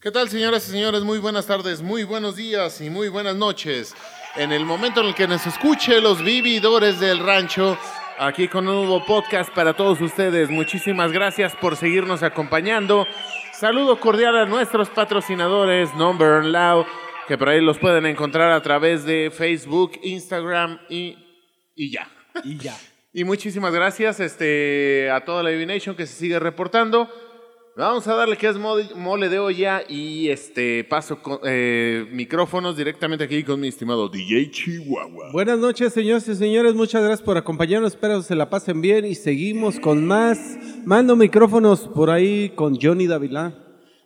¿Qué tal, señoras y señores? Muy buenas tardes, muy buenos días y muy buenas noches. En el momento en el que nos escuche los vividores del rancho, aquí con un nuevo podcast para todos ustedes. Muchísimas gracias por seguirnos acompañando. Saludo cordial a nuestros patrocinadores, Number and Loud, que por ahí los pueden encontrar a través de Facebook, Instagram y, y ya. Y ya. Y muchísimas gracias este, a toda la Divination que se sigue reportando. Vamos a darle que es mole, mole de olla y este paso con, eh, micrófonos directamente aquí con mi estimado DJ Chihuahua. Buenas noches, señores y señores. Muchas gracias por acompañarnos. Espero se la pasen bien y seguimos con más. Mando micrófonos por ahí con Johnny Davila.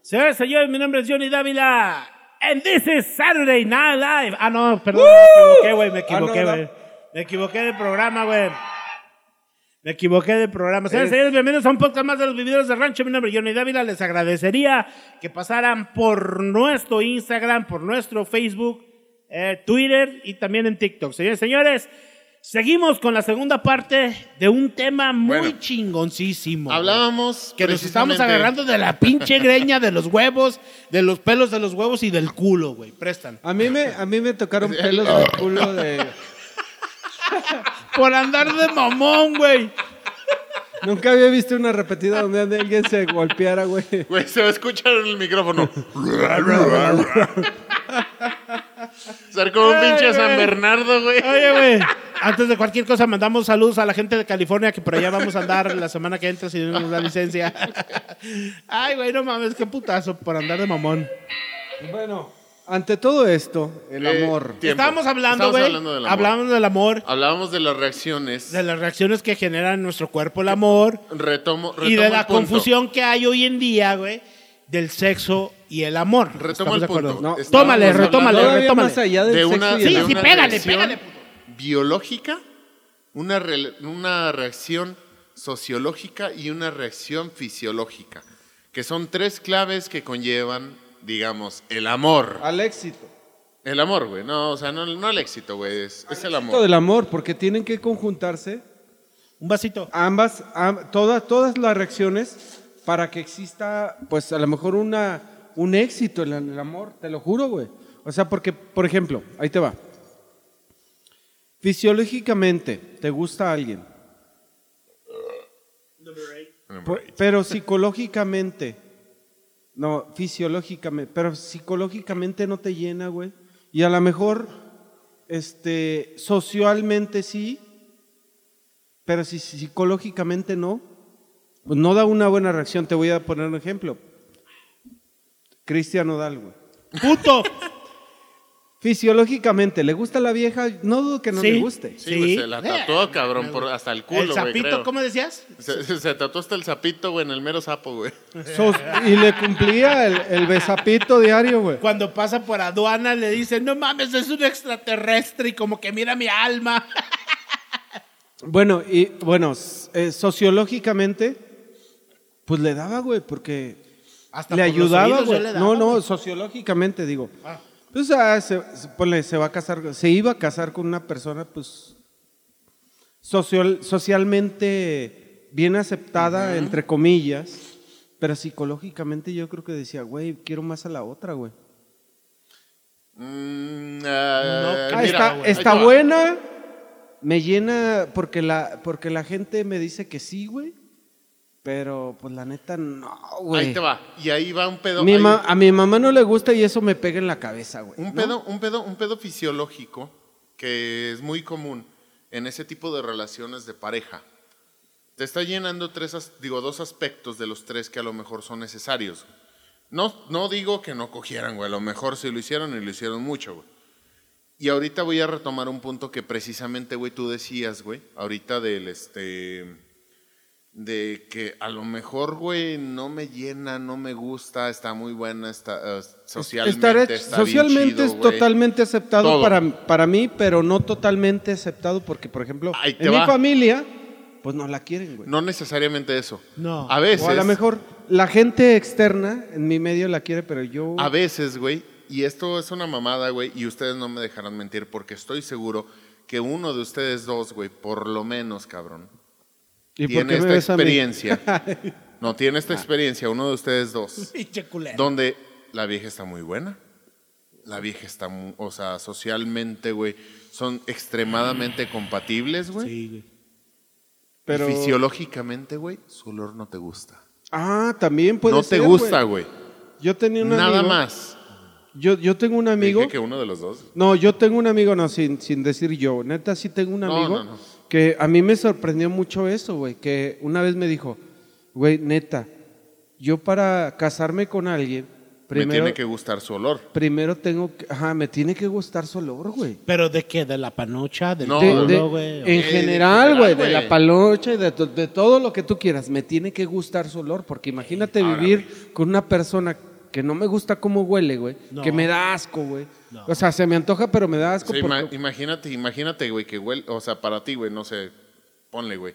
Señores, señores, mi nombre es Johnny Dávila. And this is Saturday Night Live. Ah, no, perdón, me equivoqué, güey, me equivoqué, Ah, no, no. güey. Me equivoqué de programa, güey. Me equivoqué de programa. Señores, Es- señores, bienvenidos a un podcast más de los vividores de rancho. Mi nombre es Johnny Dávila. Les agradecería que pasaran por nuestro Instagram, por nuestro Facebook, eh, Twitter y también en TikTok. Señores, señores, seguimos con la segunda parte de un tema muy Bueno. chingoncísimo. güey. Hablábamos Que nos estamos agarrando de la pinche greña de los huevos, de los pelos de los huevos y del culo, güey. Prestan. A mí me, a mí me tocaron pelos de culo de. Por andar de mamón, güey. Nunca había visto una repetida donde alguien se golpeara, güey. Güey, se va a escuchar en el micrófono. Ser como un Ay, pinche San güey. Bernardo, güey. Oye, güey. Antes de cualquier cosa, mandamos saludos a la gente de California que por allá vamos a andar la semana que entra si no nos da licencia. Ay, güey, no mames, qué putazo por andar de mamón. Bueno, ante todo esto, el Eh, amor. tiempo. Estábamos hablando, Estamos güey. hablando del amor. Hablamos del amor, Hablábamos de las reacciones. de las reacciones que genera en nuestro cuerpo el amor. Retomo, retomo y de el la punto. confusión que hay hoy en día, güey, del sexo y el amor. Retomo ¿Estamos el de punto. No. Estábamos Tómale, hablando retómale, Todavía retómale. más allá del de sexo una, y el Sí, de amor. sí, una pégale, reacción pégale, puto. biológica, una, re- una reacción sociológica y una reacción fisiológica, que son tres claves que conllevan, digamos, el amor. Al éxito. El amor, güey. No, o sea, no, no el éxito, güey. Es, es el amor. del amor, porque tienen que conjuntarse Un vasito. ambas, am- todas, todas las reacciones para que exista, pues a lo mejor una, un éxito en el, en el amor, te lo juro, güey. O sea, porque, por ejemplo, ahí te va. Fisiológicamente, te gusta alguien, por- pero psicológicamente, no, fisiológicamente, pero psicológicamente no te llena, güey. Y a lo mejor, este, socialmente sí, pero si si psicológicamente no, pues no da una buena reacción. Te voy a poner un ejemplo. Cristian Nodal, güey. Puto. Fisiológicamente, ¿le gusta la vieja? No dudo que no Sí. le guste. Sí, güey, se la tatuó, cabrón, por, hasta el culo, el güey, sapito, creo. ¿cómo decías? Se, se- se tatuó hasta el sapito, güey, en el mero sapo, güey. Sos- y le cumplía el, el besapito diario, güey. Cuando pasa por aduana le dicen, no mames, es un extraterrestre y como que mira mi alma. Bueno, y bueno, s- eh, sociológicamente, pues le daba, güey, porque Hasta le por los ayudaba, oídos yo güey. le No, no, güey. sociológicamente digo. Ah. Pues ah, se, se- ponle, se va a casar, se iba a casar con una persona, pues, social, socialmente bien aceptada, entre comillas, pero psicológicamente yo creo que decía, güey, quiero más a la otra, güey. Mm, ah, Ah, mira, está ahí está buena, me llena porque la, porque la gente me dice que sí, güey, pero pues la neta no, güey. Ahí te va. Y ahí va un pedo. Mi ahí- a mi mamá no le gusta y eso me pega en la cabeza, güey. Un ¿no? pedo, un pedo, un pedo fisiológico que es muy común en ese tipo de relaciones de pareja. Te está llenando tres, digo, dos aspectos de los tres que a lo mejor son necesarios. No, no digo que no cogieran, güey. A lo mejor sí lo hicieron y lo hicieron mucho, güey. Y ahorita voy a retomar un punto que precisamente, güey, tú decías, güey. Ahorita del, este... De que a lo mejor, güey, no me llena, no me gusta, está muy buena, está eh, socialmente. Estar hecho- está bien socialmente chido, es güey. totalmente aceptado Todo. para, para mí, pero no totalmente aceptado porque, por ejemplo, Ahí te en mi familia, pues no la quieren, güey. No necesariamente eso. No. A veces. o a lo mejor la gente externa en mi medio la quiere, pero yo... A veces, güey, y esto es una mamada, güey, y ustedes no me dejarán mentir porque estoy seguro que uno de ustedes dos, güey, por lo menos, cabrón, ¿Y por tiene esta experiencia. no, tiene esta experiencia, uno de ustedes dos, donde la vieja está muy buena. La vieja está, mu- o sea, socialmente, güey, son extremadamente compatibles, güey. Sí, güey. Pero... Y fisiológicamente, güey, su olor no te gusta. Ah, también puede no ser, te gusta, güey. Yo tenía un Nada amigo- más. Yo, yo tengo un amigo... Dije que uno de los dos. No, yo tengo un amigo, no, sin, sin decir yo. Neta, sí tengo un No, amigo no, no. Que a mí me sorprendió mucho eso, güey. Que una vez me dijo, güey, neta, yo para casarme con alguien, Me primero, tiene que gustar su olor. primero tengo que, ajá, me tiene que gustar su olor, güey. ¿Pero de qué? ¿De la panocha? ¿Del No, De- de- güey? en general, güey, de la palocha y de, de todo lo que tú quieras, me tiene que gustar su olor, porque imagínate Ahora, vivir con una persona que no me gusta cómo huele, güey, No. que me da asco, güey. No. O sea, se me antoja, pero me da O asco. sea, porque- ima- imagínate, imagínate, güey, que huele, o sea, para ti, güey, no sé, ponle, güey,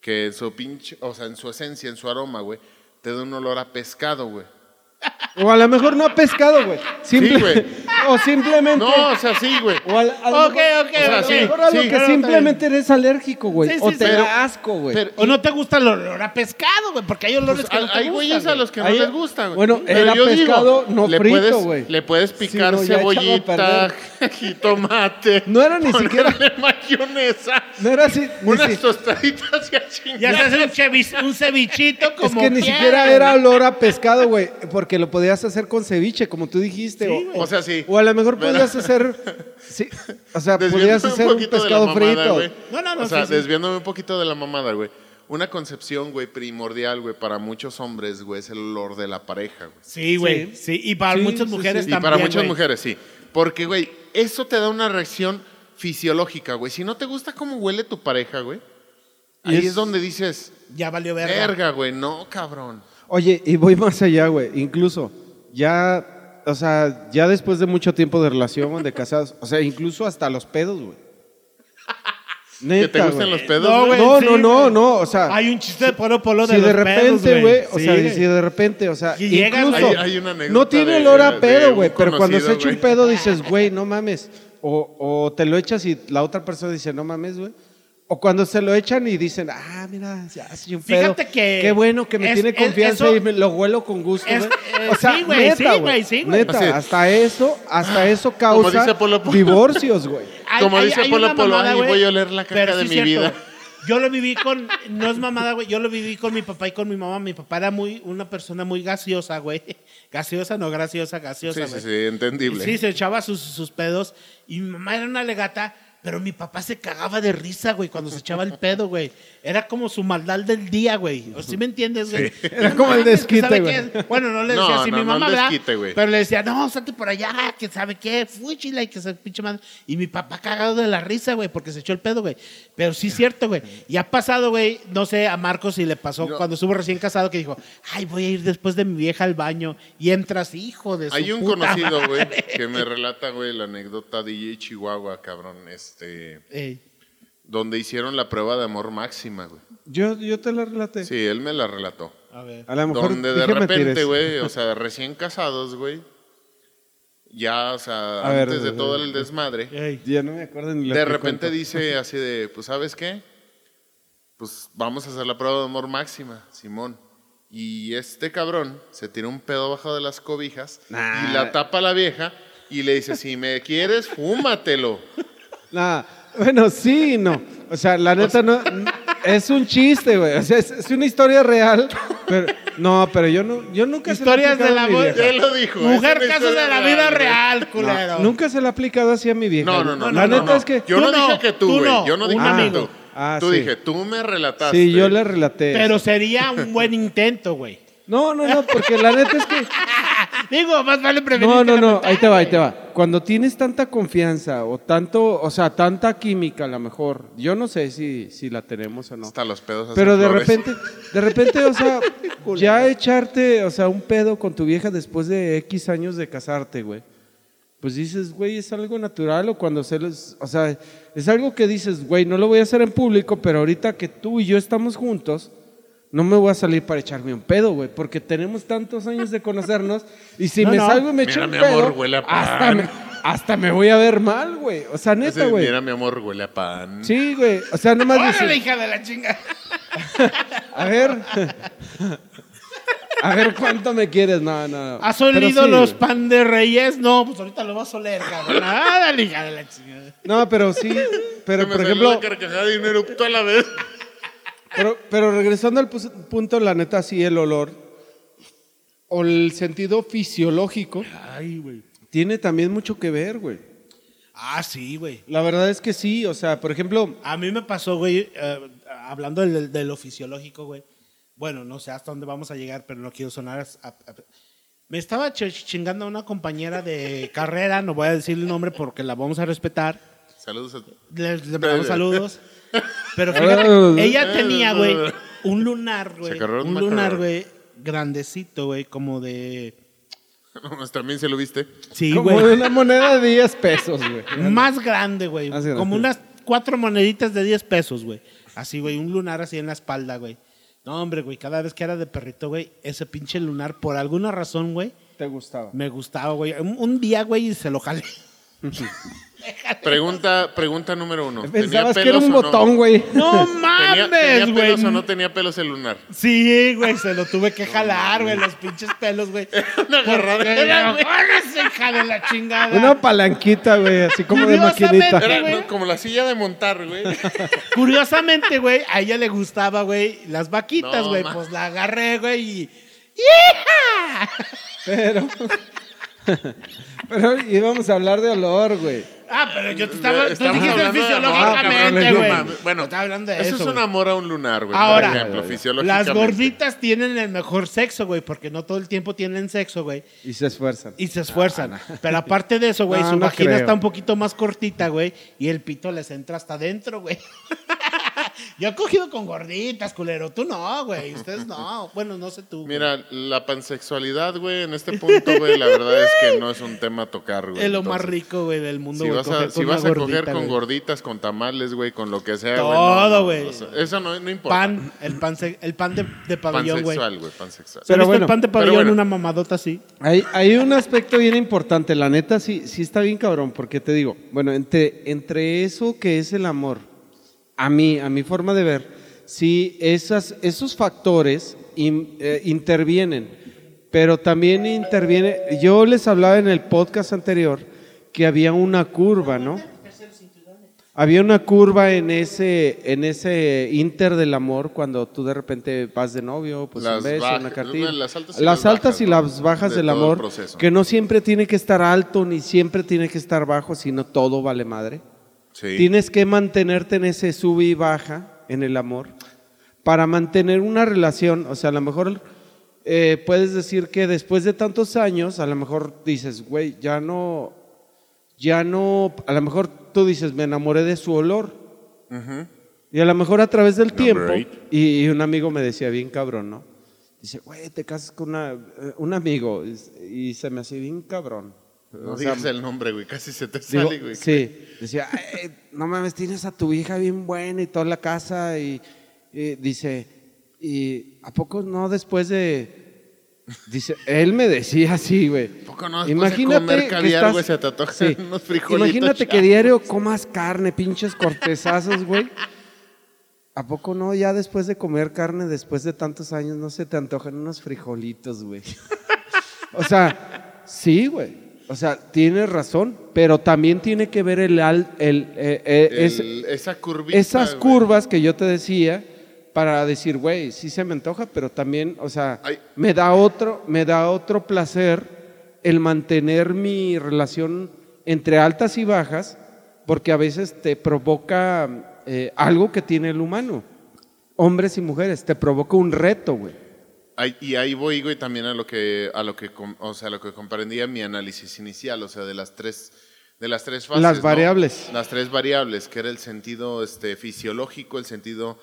que en su pinche, o sea, en su esencia, en su aroma, güey, te da un olor a pescado, güey. O a lo mejor no a pescado, güey. Simple- güey. O simplemente. No, o sea, sí, güey. O a, a lo Ok, ok, o sea, ok. sí, mejor a lo sí. que simplemente eres alérgico, güey. Sí, o te da asco, güey. Pero- ¿O no te gusta el olor a pescado, güey? Porque hay olores Pues, que no te hay güeyes gustan, a los que no les gusta, güey. bueno, digo, pescado no le frito, puedes- güey. Le puedes picar no, cebollita, jitomate. No era ni siquiera- mayonesa. No era así. Unas tostaditas y. Ya se hace un, cevi- un cevichito es como que ni siquiera era olor a pescado, güey. Porque lo podías hacer con ceviche, como tú dijiste. Sí, o- güey. O sea, sí. O a lo mejor Pero- podías hacer. Sí, o sea, podías hacer un la pescado mamada, frito. No, no, no, O sea, sí, sí. desviándome un poquito de la mamada, güey. Una concepción, güey, primordial, güey, para muchos hombres, güey, es el olor de la pareja, güey. Sí, güey. Sí. Y para Sí, muchas mujeres sí. Y también, para muchas mujeres, sí. Porque, güey, eso te da una reacción fisiológica, güey. Si no te gusta cómo huele tu pareja, güey, ahí es- es... donde dices, Ya valió verga. verga, güey, no, cabrón. Oye, y voy más allá, güey. Incluso, ya, o sea, ya después de mucho tiempo de relación, de casados, o sea, incluso hasta los pedos, güey. ¿Que te gusten güey. los pedos, No, güey? No, sí, no, no, no, o sea, Hay un chiste de Polo Polo de si los de repente, pedos, güey, o Sí, sea, güey. si de repente, o sea, Y llegas, incluso, Hay- hay una no tiene olor a de pedo, güey, pero cuando se echa un pedo dices, güey, no mames, o, o te lo echas y la otra persona dice, no mames, güey. O cuando se lo echan y dicen, ah, mira, ya hace un pedo. Fíjate que Qué bueno que me es- tiene es- confianza eso- y me lo huelo con gusto, Es- eh, o sea, sí, güey, neta, sí, güey, sí, güey. Neta, hasta eso, hasta eso Como causa dice Polo Polo. divorcios, güey. Como hay- dice hay Polo Polo, mamada, "Ay, güey, voy a oler la caca de sí mi vida". Yo lo viví con, no es mamada, güey, yo lo viví con mi papá y con mi mamá. Mi papá era muy, una persona muy gaseosa, güey. Gaseosa, no graciosa, gaseosa, Sí, güey. sí, sí, entendible. Sí, se echaba sus, sus pedos y mi mamá era una legata, pero mi papá se cagaba de risa, güey, cuando se echaba el pedo, güey. Era como su maldad del día, güey. ¿O sí me entiendes, güey? Era como el desquite, ¿sabe güey. qué es? Bueno, no le No, decía así no, mi no mamá, el ¿verdad? desquite, güey. Pero le decía, no, salte por allá, que sabe qué, fúchila y que se pinche madre. Y mi papá cagado de la risa, güey, porque se echó el pedo, güey. Pero sí es cierto, güey. Y ha pasado, güey, no sé, a Marcos si le pasó No. cuando estuvo recién casado que dijo, ay, voy a ir después de mi vieja al baño. Y entras, hijo de su Hay un puta conocido, güey, que me relata, güey, la anécdota DJ Chihuahua, cabrón, este, Ey. donde hicieron la prueba de amor máxima, güey. Yo, yo te lo relaté. Sí, él me la relató. A ver. A lo mejor Donde de repente, güey, o sea, recién casados, güey, ya, o sea, A ver, antes de todo el desmadre, Ey. Ya no me acuerdo ni lo de que repente cuento. dice así de, pues, ¿sabes qué? Pues vamos a hacer la prueba de amor máxima, Simón. Y este cabrón se tira un pedo bajo de las cobijas Nah. y la tapa a la vieja y le dice, si me quieres, fúmatelo. Nah, bueno, sí, y no. O sea, la neta no. Es un chiste, güey. O sea, es, es una historia real. Pero, no, pero yo no, yo nunca Historias se la he de la aplicado a mi voz- vieja. Él lo dijo. Mujer, casos de la vida real, culero. Nunca se la he aplicado así a mi vieja. No, no, no. La no, neta no. es que. Yo no, no, dije que tú, güey. no, Yo no un dije que amigo. tú. Ah, tú sí. dije, tú me relataste. Sí, yo le relaté. Pero sería un buen intento, güey. No, no, no, porque la neta es que. Digo, más vale prevenir No, que no, no, lamentar, ahí te va, ahí te va. Cuando tienes tanta confianza o tanto, o sea, tanta química a lo mejor, yo no sé si, si la tenemos o no. Hasta los pedos hacen Pero de flores. repente, de repente, o sea, ya echarte, o sea, un pedo con tu vieja después de X años de casarte, güey. Pues dices, güey, es algo natural o cuando se les, o sea, es algo que dices, güey, no lo voy a hacer en público, pero ahorita que tú y yo estamos juntos, no me voy a salir para echarme un pedo, güey, porque tenemos tantos años de conocernos y si No, me no. salgo y me echo un mi pedo, amor, huele a pan. hasta me, hasta me voy a ver mal, güey. O sea, neta, güey. Mira, mi amor, huele a pan. Sí, güey. O sea, nomás Órale, dices, hija de la chinga. a ver. A ver, ¿cuánto me quieres? No, no. ¿Has Pero olido sí, los pan de reyes? No, pues ahorita lo vas a oler, cabrón. Dale, hija de la chingada. No, pero sí. Pero, Se me por salió ejemplo, la carcajada de un eructo a la vez. Pero, pero regresando al punto, la neta, sí, el olor o el sentido fisiológico Ay, güey. tiene también mucho que ver, güey. Ah, sí, güey. La verdad es que sí, o sea, por ejemplo, A mí me pasó, güey, eh, hablando del- de, lo fisiológico, güey. Bueno, no sé hasta dónde vamos a llegar, pero no quiero sonar. a- a- me estaba ch- chingando a una compañera de carrera, no voy a decir el nombre porque la vamos a respetar. Saludos a Les, les mandamos saludos. Pero Ah. fíjate, ella tenía, güey, un lunar, güey. Un lunar, güey, grandecito, güey, como de. Pues, también se lo viste. Sí, como güey. de una moneda de 10 pesos, güey. Más grande, güey. Más grande. Como unas cuatro moneditas de 10 pesos, güey. Así, güey, un lunar así en la espalda, güey. No, hombre, güey, cada vez que era de perrito, güey, ese pinche lunar, por alguna razón, güey, ¿Te gustaba? me gustaba, güey. Un, un día, güey, y se lo jalé. Pregunta, pregunta número uno. ¿Tenía Pensabas que era pelos un o no? botón, güey. ¡No ¿Tenía, mames, tenía güey! pelos o no tenía pelos el lunar? Sí, güey, se lo tuve que jalar, güey, los pinches pelos, güey. Una agarradera, güey. ¡Agárrese, hija de la chingada! Una palanquita, güey, así como de maquinita. Era como la silla de montar, güey. Curiosamente, güey, a ella le gustaba, güey, las vaquitas, güey. pues la agarré, güey, y. ¡Hija! Pero. Pero íbamos a hablar de olor, güey. Ah, pero yo te estaba. Tú Estamos dijiste fisiológicamente, güey. Bueno, estaba hablando de eso, eso. es un amor a un lunar, güey. Ahora, por ejemplo, las fisiológicamente. Las gorditas tienen el mejor sexo, güey, porque no todo el tiempo tienen sexo, güey. Y se esfuerzan. Y se esfuerzan. Pero aparte de eso, güey, No, su no vagina creo. está un poquito más cortita, güey. Y el pito les entra hasta adentro, güey. Yo he cogido con gorditas, culero. Tú no, güey. Ustedes no. Bueno, no sé tú. güey. Mira, la pansexualidad, güey, en este punto, güey, la verdad es que no es un tema a tocar, güey. es lo más rico, güey, del mundo, Si güey. vas a, coger si con vas a coger con güey. gorditas, con tamales, güey, con lo que sea, Todo, güey. no, no, güey. o sea, eso no, no importa. Pan, el pan, el pan de, de pabellón, güey. pansexual, güey, pansexual. ¿Se ha Pero bueno, el pan de pabellón, bueno. una mamadota así? Hay, hay un aspecto bien importante, la neta sí, sí está bien cabrón, porque te digo, bueno, entre, entre eso que es el amor, a mí, a mi forma de ver, sí, esas, esos factores in- eh, intervienen, pero también interviene, yo les hablaba en el podcast anterior que había una curva, ¿no? Había una curva en ese, en ese inter del amor cuando tú de repente vas de novio, pues Las un beso, una cartilla. las altas y las las altas bajas, y ¿no? las bajas De del amor, que no siempre tiene que estar alto ni siempre tiene que estar bajo, sino todo vale madre. Sí. Tienes que mantenerte en ese sube y baja en el amor para mantener una relación. O sea, a lo mejor eh, puedes decir que después de tantos años, a lo mejor dices, güey, ya no, ya no, a lo mejor tú dices, me enamoré de su olor. Y a lo mejor a través del Number tiempo, y, y un amigo me decía bien cabrón, ¿no? Dice, güey, te casas con una, eh, un amigo, y, y se me hacía bien cabrón. No O sea, digas el nombre, güey, casi se te Digo, sale, güey. sí, decía, "Ay, no mames, tienes a tu hija bien buena y toda la casa y, y dice, y a poco no después de, dice, él me decía así, güey. poco no después de comer caviar, güey, se te antojan unos frijolitos Imagínate que diario comas carne, pinches cortezazos, güey. ¿A poco no? Ya después de comer carne, después de tantos años, no se te antojan unos frijolitos, güey. o sea, sí, güey. O sea, tienes razón, pero también tiene que ver el, el, eh, eh, es- esa curvita, esas güey. curvas que yo te decía para decir, güey, sí se me antoja, pero también, o sea, Ay. me da otro, me da otro placer el mantener mi relación entre altas y bajas, porque a veces te provoca eh, algo que tiene el humano, hombres y mujeres, te provoca un reto, güey. Y ahí voy, güey, también a lo que, a lo que, o sea, a lo que comprendía mi análisis inicial, o sea, de las tres, de las tres fases. Las ¿no? variables. Las tres variables, que era el sentido este, fisiológico, el sentido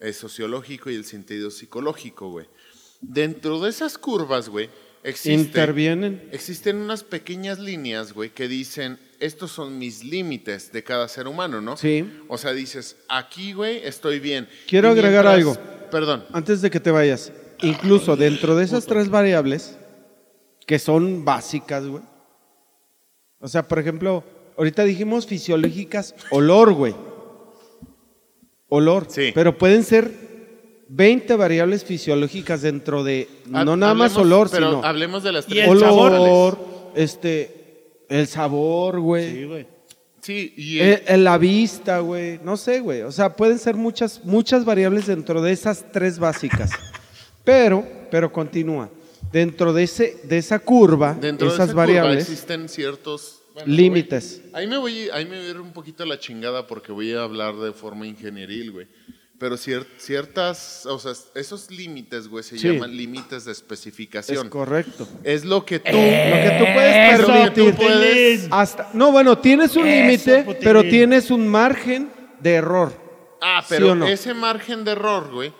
eh, sociológico y el sentido psicológico, güey. Dentro de esas curvas, güey, existe, Intervienen. existen unas pequeñas líneas, güey, que dicen, estos son mis límites de cada ser humano, ¿no? Sí. O sea, dices, aquí, güey, estoy bien. Quiero Y agregar mientras- algo. Perdón. Antes de que te vayas, incluso dentro de esas tres variables, que son básicas, güey. O sea, por ejemplo, ahorita dijimos fisiológicas, olor, güey. Olor. Sí. Pero pueden ser 20 variables fisiológicas dentro de Ha- no nada más hablemos- olor, pero sino hablemos de las tres el sabor. olor, este, el sabor, güey. Sí, güey. Sí, y el- Eh, en la vista, güey. No sé, güey. O sea, pueden ser muchas, muchas variables dentro de esas tres básicas. Pero, pero continúa. Dentro de, ese, de esa curva, dentro esas de esa curva variables, existen ciertos bueno, límites. Ahí me voy, ahí me voy a ir un poquito a la chingada porque voy a hablar de forma ingenieril, güey. Pero cier- ciertas, o sea, esos límites, güey, se Sí. llaman límites de Es especificación. correcto. Es lo que tú, Lo que tú puedes Eso, permitir. tú puedes- Hasta, no, bueno, tienes un límite, pero tienes un margen de error. Ah, ¿Sí pero no? ese margen de error, güey,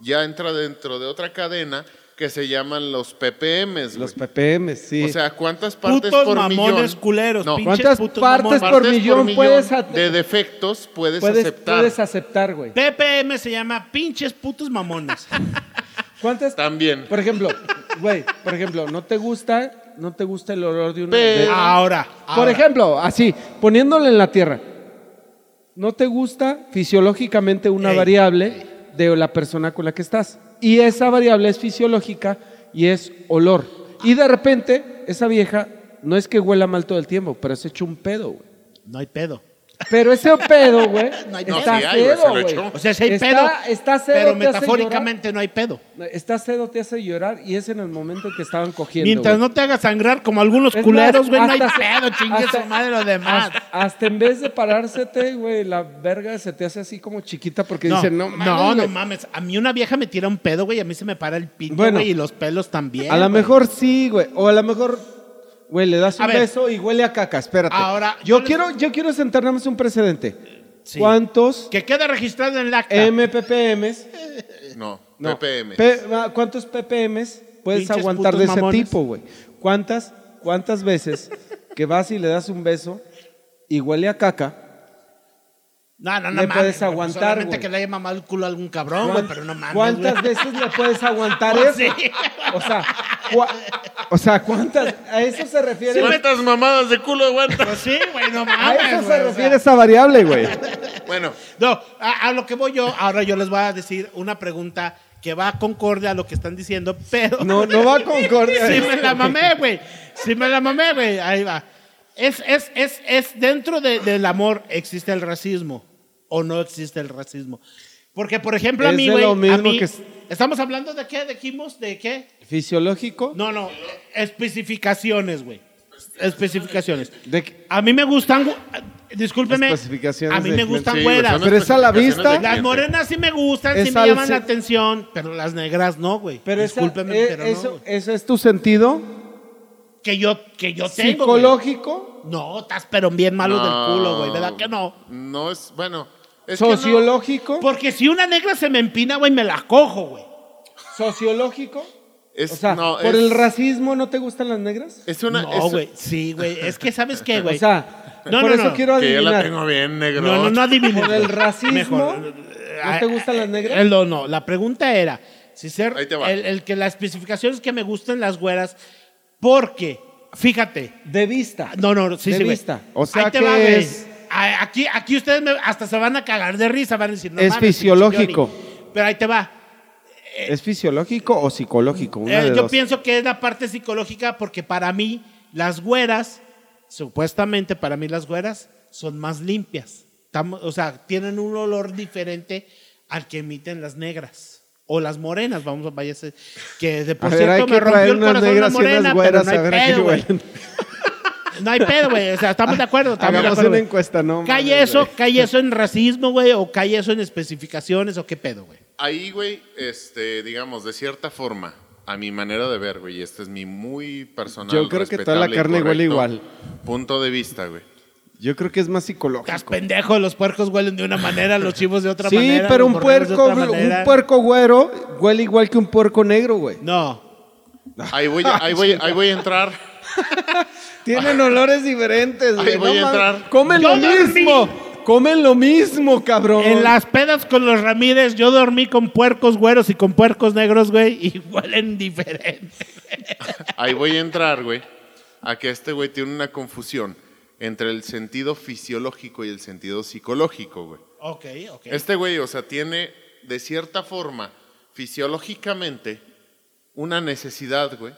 ya entra dentro de otra cadena que se llaman los ppms. Los ppm, sí. O sea, ¿cuántas partes Putos por mamones millón? culeros, No, ¿Cuántas putos partes mamones. por partes millón puedes de defectos puedes, puedes, aceptar. puedes aceptar, güey. PPM se llama pinches putos mamones. ¿Cuántas? También. Por ejemplo, güey, por ejemplo, ¿no te gusta, no te gusta el olor de de- ahora, Por ejemplo, así, poniéndole en la tierra. ¿No te gusta fisiológicamente una Ey, variable de la persona con la que estás? Y esa variable es fisiológica y es olor. Y de repente, esa vieja no es que huela mal todo el tiempo, pero se echó un pedo. No hay pedo. Pero ese pedo, güey, No hay pedo. está No, sí hay, güey, cedo, se lo güey. echó. O sea, si hay Está- pedo, está cedo, pero te hace metafóricamente no hay pedo. Está cedo, te hace llorar y es en el momento en que estaban cogiendo. Mientras güey. no te haga sangrar como algunos Es culeros, más, güey, no hay hasta se- pedo, chingue hasta- su madre lo demás. Hasta, hasta en vez de parársete, güey, la verga se te hace así como chiquita porque No, dicen, no, no, mames, no, güey". mames. A mí una vieja me tira un pedo, güey, y a mí se me para el pito, Bueno. güey, y los pelos también. A lo güey. mejor sí, güey. O a lo mejor, güey, le das A un ver. beso y huele a caca. Espérate. Ahora, yo yo les- quiero, yo quiero sentar nada más un precedente. Sí. ¿Cuántos Que quede registrado en el acta. MPPMs? No, no, ppm. P- ah, ¿Cuántos PPMs puedes Pinches aguantar de ese mamones. tipo, güey? ¿Cuántas, ¿Cuántas veces que vas y le das un beso y huele a caca? No, no, no le mames. puedes güey, aguantar, Solamente güey. que le haya mamado el culo a algún cabrón, güey, pero no mames. ¿Cuántas güey. veces le puedes aguantar Pues eso? sí. O sea, cua- o sea, ¿cuántas? A eso se refiere. ¿Cuántas mamadas de culo aguantas? Pues sí, güey, no a mames. eso güey, se o sea. refiere esa variable, güey. Bueno, No, a, a lo que voy yo, ahora yo les voy a decir una pregunta que va a concorde a lo que están diciendo, pero... No, no va a concordia. Sí me la mamé, güey. Sí me la mamé, güey. Ahí va. Es, es, es, es dentro de- del amor existe el racismo o no existe el racismo. Porque, por ejemplo, a Es mí, güey, a mí- que ¿Estamos hablando de qué? ¿Dijimos? ¿De qué? Fisiológico. No, no. Especificaciones, güey. Especificaciones. De A mí me gustan... gu- Discúlpeme. Especificaciones A mí me gustan sí, güeras. son Pero es a la vista. Las morenas sí me gustan, sí me al llaman se- la atención, pero las negras no, güey. Pero esa- Discúlpeme, eh, pero no, eso, es tu sentido Que yo, que yo tengo, psicológico, No, estás pero bien malo no. del culo, güey. ¿Verdad que no? No es, bueno. Es que no- sociológico, Porque si una negra se me empina, güey, me la cojo, güey. sociológico. es, O sea, no, por es- el racismo no te gustan las negras. Es una. No, es- güey. Sí, güey. Es que, ¿sabes qué, güey? O sea, No, por no, eso quiero Que yo la adivinar. tengo bien negro. no, no, no adivines. Por el racismo, Mejor. ¿no te gustan las negras? Eh, No, no. La pregunta era, si ser Ahí te va. el, el que la especificación es que me gusten las güeras, porque, fíjate, De vista. No, no, sí, De sí, güey. vista. O sea Ahí te que va, es- Aquí, aquí ustedes me- hasta se van a cagar de risa, van a decir, no Es fisiológico. Pero ahí te va. ¿Es fisiológico o psicológico? Una Eh, de yo dos. pienso que es la parte psicológica porque para mí las güeras, supuestamente para mí las güeras, son más limpias. Tamo- o sea, tienen un olor diferente al que emiten las negras. O las morenas, vamos a vaya Que de por A ver, hay cierto que me rompió el corazón una morena, pero güeras no hay ver pedo. No hay pedo, güey. O sea, estamos de acuerdo. estamos de Hagamos acuerdo, una encuesta, ¿no? ¿Cae mames, eso, cae eso en racismo, güey? ¿O cae eso en especificaciones? ¿O qué pedo, güey? Ahí, güey, este, digamos, de cierta forma, a mi manera de ver, güey, y este es mi muy personal. Yo creo que toda la carne huele igual. Punto de vista, güey. Yo creo que es más Estás psicológico. pendejo, los puercos huelen de una manera, los chivos de otra Sí, manera. pero los un de puerco, un puerco güero huele igual que un puerco negro, güey. No. Ahí voy, ahí voy, ahí voy a entrar. Tienen olores diferentes, güey. Ahí voy a entrar. Comen Yo lo dormí. mismo. Comen lo mismo, cabrón. En las pedas con los Ramírez, yo dormí con puercos güeros y con puercos negros, güey, y huelen diferente. Ahí voy a entrar, güey, a que este güey tiene una confusión entre el sentido fisiológico y el sentido psicológico, güey. Ok, ok. Este güey, o sea, tiene de cierta forma fisiológicamente una necesidad, güey,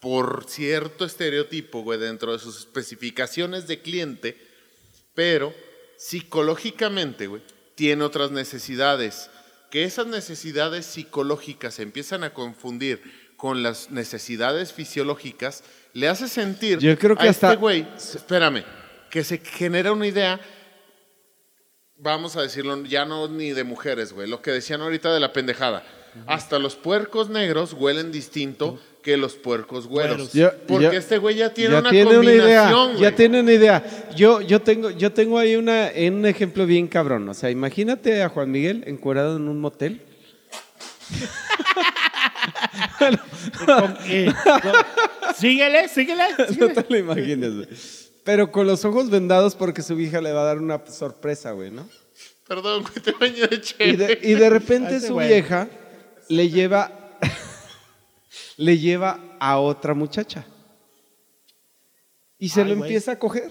por cierto estereotipo, güey, dentro de sus especificaciones de cliente, pero psicológicamente, güey, tiene otras necesidades. Que esas necesidades psicológicas se empiezan a confundir con las necesidades fisiológicas, le hace sentir Yo creo que a hasta- este güey, espérame, que se genera una idea vamos a decirlo, ya no ni de mujeres, güey, lo que decían ahorita de la pendejada. Hasta los puercos negros huelen distinto que los puercos güeros. Yo- Porque yo- este güey ya tiene ya una tiene una idea, combinación, ya güey. tiene una idea. Yo, yo tengo, yo tengo ahí una, en un ejemplo bien cabrón. O sea, imagínate a Juan Miguel encuerado en un motel. Con- eh, con- síguele, síguele. No te lo imagines, güey. Pero con los ojos vendados porque su hija le va a dar una sorpresa, güey, ¿no? Perdón, güey, te baño de Y de, y de repente su güey. vieja le lleva, le lleva a otra muchacha. Y se Ay, lo güey. empieza a coger.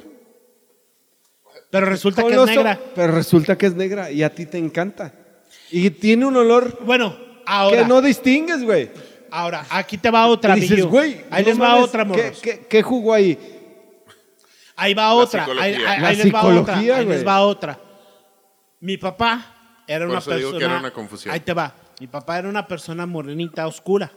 Pero resulta Con que es negra. Pero resulta que es negra y a ti te encanta. Y tiene un olor Bueno, ahora, que no distingues, güey. ahora, aquí te va otra, Y dices, güey, Ahí no les va otra, ¿qué, morros. qué, qué jugó ahí? Ahí va otra. Ahí, psicología. ahí- La ahí les va otra. psicología, Ahí les va otra. Mi papá era Por una eso digo persona. que era una confusión. Ahí te va. Mi papá era una persona morenita oscura.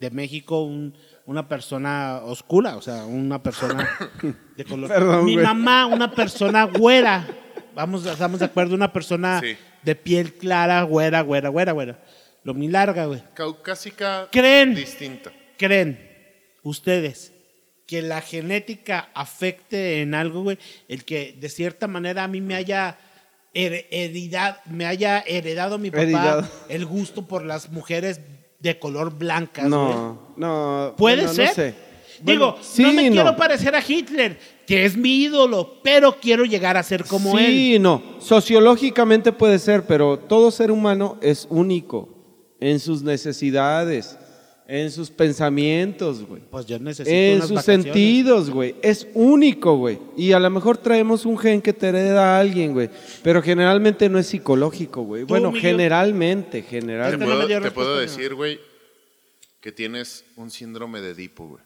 De México, un- una persona oscura, o sea, una persona de color. Perdón, Mi güey. mamá, una persona güera. Vamos, estamos de acuerdo, una persona Sí. de piel clara, güera, güera, güera, güera. Lo muy larga, güey. Caucásica ¿Creen? distinta. ¿Creen ustedes que la genética afecte en algo, güey? El que de cierta manera a mí me haya her- heredad- me haya heredado mi papá Heredado. el gusto por las mujeres de color blancas. No, no. ¿Puede bueno, ser? No sé. Digo, Bueno, sí no me quiero parecer a Hitler, que es mi ídolo, pero quiero llegar a ser como él. sí, no. Sociológicamente puede ser, pero todo ser humano es único en sus necesidades, en sus pensamientos, güey. Pues yo necesito En unas sus vacaciones. sentidos, güey. Es único, güey. Y a lo mejor traemos un gen que te hereda a alguien, güey. Pero generalmente no es psicológico, güey. ¿Tú, Bueno, Miguel? generalmente, Te generalmente. no me puedo, te puedo decir, güey, que tienes un síndrome de Edipo, güey.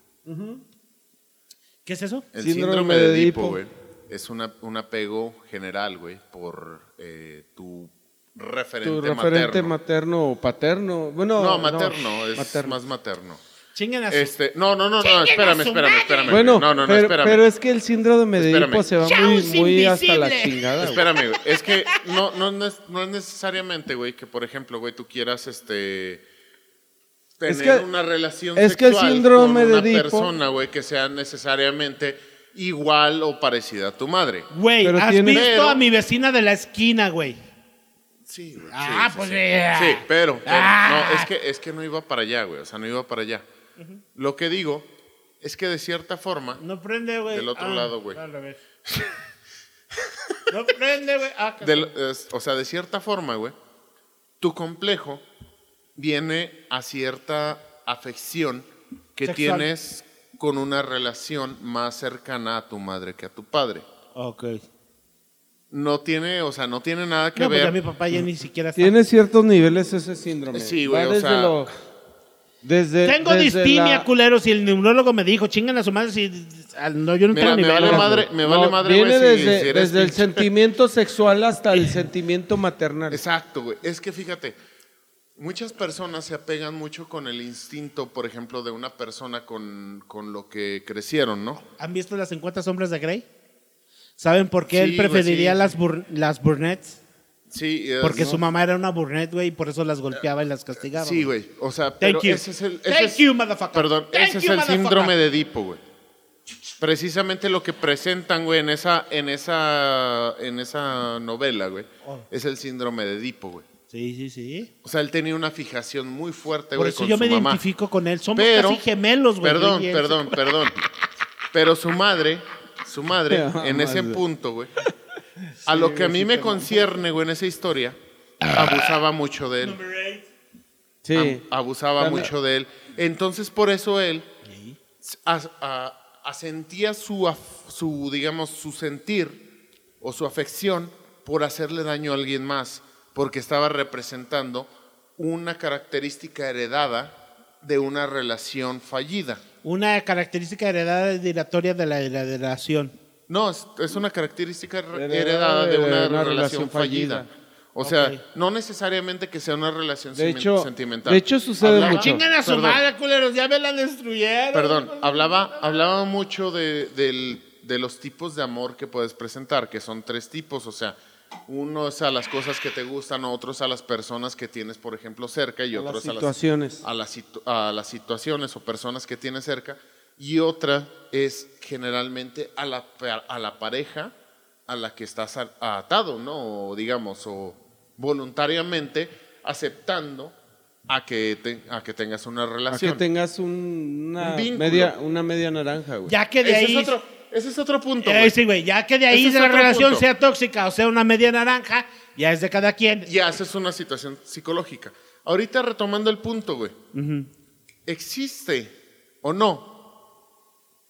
¿Qué es eso? El Síndrome síndrome, de Edipo. güey, es una, un apego general, güey, por eh, tu referente, Tu referente materno. materno o paterno. Bueno, no, materno, es materno. más materno. Chinguen a su- Este, no, no, no, no, ¡Chinguen a espérame, espérame, espérame. Bueno, no, no, no, pero, espérame. pero es que el síndrome de Espérame. Edipo se va muy, hasta la chingada. güey. Espérame, güey. Es que no, no, no es, no es necesariamente, güey, que por ejemplo, güey, tú quieras este tener Es que- una relación es que el síndrome con de una Edipo- persona, güey, que sea necesariamente igual o parecida a tu madre. Güey, Pero ¿has tiene- visto Pero- a mi vecina de la esquina, güey? Sí, güey. Ah, sí, pues, sí. eh, Sí, pero, pero, ah. no, es que, es que no iba para allá, güey. O sea, no iba para allá. Lo que digo es que de cierta forma, No prende, güey. Del otro Ah, lado, güey. no prende, güey. Ah, o sea, de cierta forma, güey, tu complejo viene a cierta afección que Sexual. tienes con una relación más cercana a tu madre que a tu padre. Ok. No tiene, o sea, no tiene nada que No, pues ver. mi papá ya ni siquiera está. Tiene ciertos niveles ese síndrome. Sí, Va güey, o desde sea- lo- desde, Tengo desde distimia, la- culeros, y el neurólogo me dijo, chingan a su madre si... al- No, yo no Mira, tengo ni me vale verga, madre, güey. me vale No, madre, Viene güey, si- desde, si eres desde el pinche- sentimiento sexual hasta el sentimiento maternal. Exacto, güey. Es que fíjate, muchas personas se apegan mucho con el instinto, por ejemplo, de una persona con, con lo que crecieron, ¿no? ¿Han visto las 50 sombras de Grey? ¿Saben por qué Sí, él preferiría sí, las, bur- las brunettes? Sí, Porque ¿no? su mamá era una brunette, güey, y por eso las golpeaba y las castigaba. Sí, güey. O sea, pero you. ese es el. ese Thank es- you, motherfucker. Perdón, Thank ese es you, el síndrome de Edipo, güey. Precisamente lo que presentan, güey, en esa, en esa, en esa novela, güey, Oh. es el síndrome de Edipo, güey. Sí, sí, sí. O sea, él tenía una fijación muy fuerte, Por güey, eso con yo su me mamá. identifico con él. Somos Pero- casi gemelos, güey. Perdón, perdón, perdón. Pero su madre, su madre, Ya, en ese punto, güey, a lo que a mí me concierne, güey, en esa historia, abusaba mucho de él. Sí. Ab- abusaba mucho de él. Entonces, por eso él as- a- asentía su, af- su, digamos, su sentir o su afección por hacerle daño a alguien más, porque estaba representando una característica heredada de una relación fallida. Una característica heredada dilatoria de la heredación. No, es, es una característica re- Heredada heredada de de una, una relación, relación fallida. fallida. O sea, no necesariamente que sea una relación De hecho- sentimental. de hecho sucede Hablaba- mucho. Chingan a su Perdón. madre, culeros, ya me la destruyeron. Perdón, hablaba, hablaba mucho de, del- de los tipos de amor que puedes presentar, que son tres tipos, o sea, uno es a las cosas que te gustan, otro es a las personas que tienes, por ejemplo, cerca, y A otro las es a las, situaciones. a, las, situ- a las situaciones o personas que tienes cerca, y otra es generalmente a la, a la pareja a la que estás a- atado, ¿no? O digamos, o voluntariamente aceptando a que, te- a que tengas una A que relación. tengas un- una, Un vínculo. media, una media naranja, güey. Ya que de ese, ahí. es otro, ese es otro punto. Eh, güey. sí, güey, ya que de ahí es de la relación punto. sea tóxica o sea una media naranja, ya es de cada quien. Y haces una situación psicológica. Ahorita retomando el punto, güey. ¿Existe o no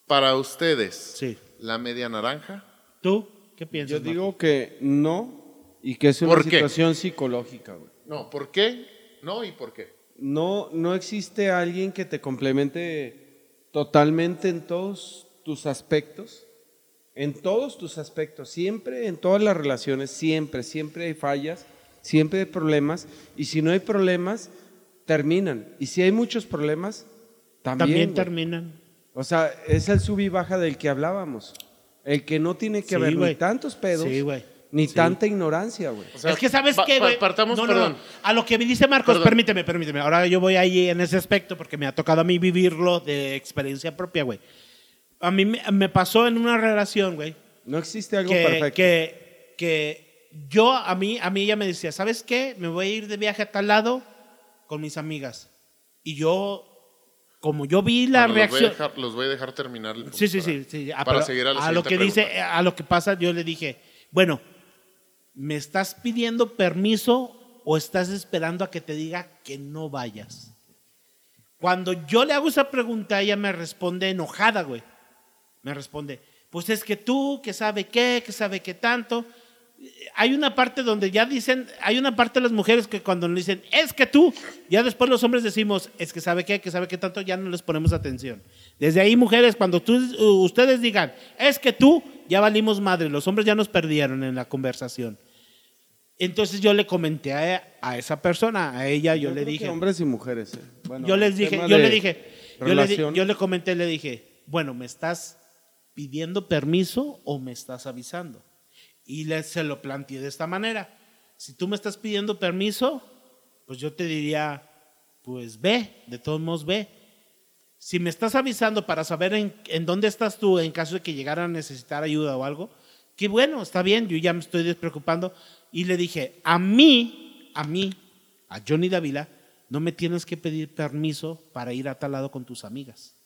para ustedes Sí. la media naranja? ¿Tú qué piensas? Yo Marco? digo que no y que es una situación psicológica, güey. No, ¿por qué? No y por qué. No, no existe alguien que te complemente totalmente en todos tus aspectos. En todos tus aspectos. Siempre, en todas las relaciones, siempre, siempre hay fallas, siempre hay problemas. Y si no hay problemas, terminan. Y si hay muchos problemas, también. También terminan. O sea, es el sub y baja del que hablábamos. El que no tiene que Sí, haber ni güey. tantos pedos, Sí, ni Sí. tanta ignorancia, güey. O sea, es que sabes pa- qué, pa- güey. partamos, no, no, perdón. no. A lo que me dice Marcos, Perdón. permíteme, permíteme. Ahora yo voy ahí en ese aspecto porque me ha tocado a mí vivirlo de experiencia propia, güey. A mí me, me pasó en una relación, güey, No existe algo que, perfecto. que, que yo, a mí, a mí ella me decía, ¿sabes qué? Me voy a ir de viaje a tal lado con mis amigas. Y yo, como yo vi la Bueno, reacción... Los voy, a dejar, los voy a dejar terminar. Sí, sí, para- sí. sí. Ah, para pero seguir a la a lo que dice, a lo que pasa, yo le dije, bueno, ¿me estás pidiendo permiso o estás esperando a que te diga que no vayas? Cuando yo le hago esa pregunta, ella me responde enojada, güey. Me responde, pues es que tú, que sabe qué, que sabe qué tanto. Hay una parte donde ya dicen, hay una parte de las mujeres que cuando nos dicen, es que tú, ya después los hombres decimos, es que sabe qué, que sabe qué tanto, ya no les ponemos atención. Desde ahí, mujeres, cuando tú, ustedes digan, es que tú, ya valimos madre, los hombres ya nos perdieron en la conversación. Entonces yo le comenté a, a esa persona, a ella, yo, le creo que dije, Hombres y mujeres. eh. Bueno, yo les dije, yo le dije, yo le, yo le comenté, le dije, bueno, ¿me estás pidiendo permiso o me estás avisando? Y le, se lo planteé de esta manera. Si tú me estás pidiendo permiso, pues yo te diría, pues ve, de todos modos ve. Si me estás avisando para saber en, en dónde estás tú en caso de que llegara a necesitar ayuda o algo, qué bueno, está bien, yo ya me estoy despreocupando. Y le dije, a mí, a mí, a Johnny Davila, no me tienes que pedir permiso para ir a tal lado con tus amigas.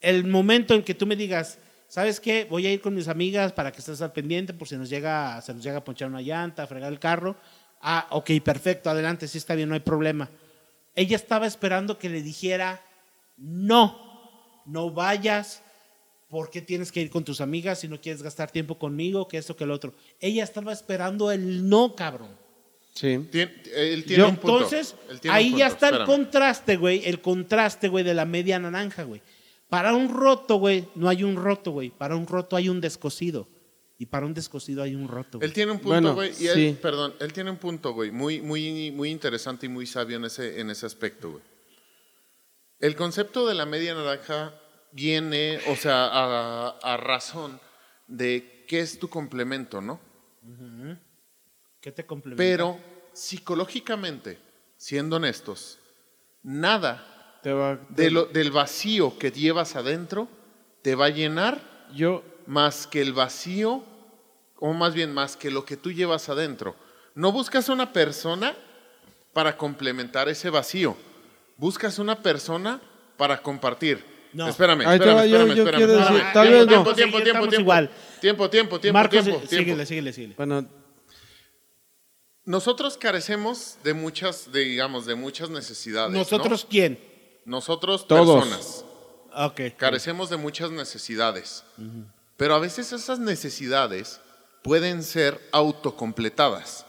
El momento en que tú me digas, ¿sabes qué? Voy a ir con mis amigas para que estés al pendiente por si nos llega, se nos llega a ponchar una llanta, a fregar el carro. Ah, ok, perfecto, adelante, sí está bien, no hay problema. Ella estaba esperando que le dijera, no, no vayas, porque tienes que ir con tus amigas si no quieres gastar tiempo conmigo, que esto, que lo otro. Ella estaba esperando el no, cabrón. Sí. Tien- él tiene Yo- un punto. Entonces, Él tiene un ahí ya está el contraste, güey, el contraste, güey, de la media naranja, güey. Para un roto, güey, no hay un roto, güey. Para un roto hay un descosido. Y para un descosido hay un roto, güey. Él tiene un punto, Bueno, güey. y él- sí. perdón, él tiene un punto, güey, muy, muy, muy interesante y muy sabio en ese, en ese aspecto, güey. El concepto de la media naranja viene, o sea, a, a razón de qué es tu complemento, ¿no? ¿Qué te complementa? Pero psicológicamente, siendo honestos, nada Te va- de lo- del vacío que llevas adentro te va a llenar Yo, más que el vacío, o más bien más que lo que tú llevas adentro. No buscas una persona para complementar ese vacío. Buscas una persona para compartir. No. Espérame, espérame, yo- espérame, yo espérame, decir, tal Tiempo, vez no. tiempo, Sí, tiempo, tiempo, tiempo. igual. Tiempo, tiempo, tiempo, Marcos, tiempo, tiempo. síguele, síguele, síguele. bueno, Nosotros carecemos de muchas, de, digamos, de muchas necesidades. ¿no? ¿Nosotros quién? Nosotros, Todos. personas. Ok. Carecemos de muchas necesidades. Pero a veces esas necesidades pueden ser autocompletadas.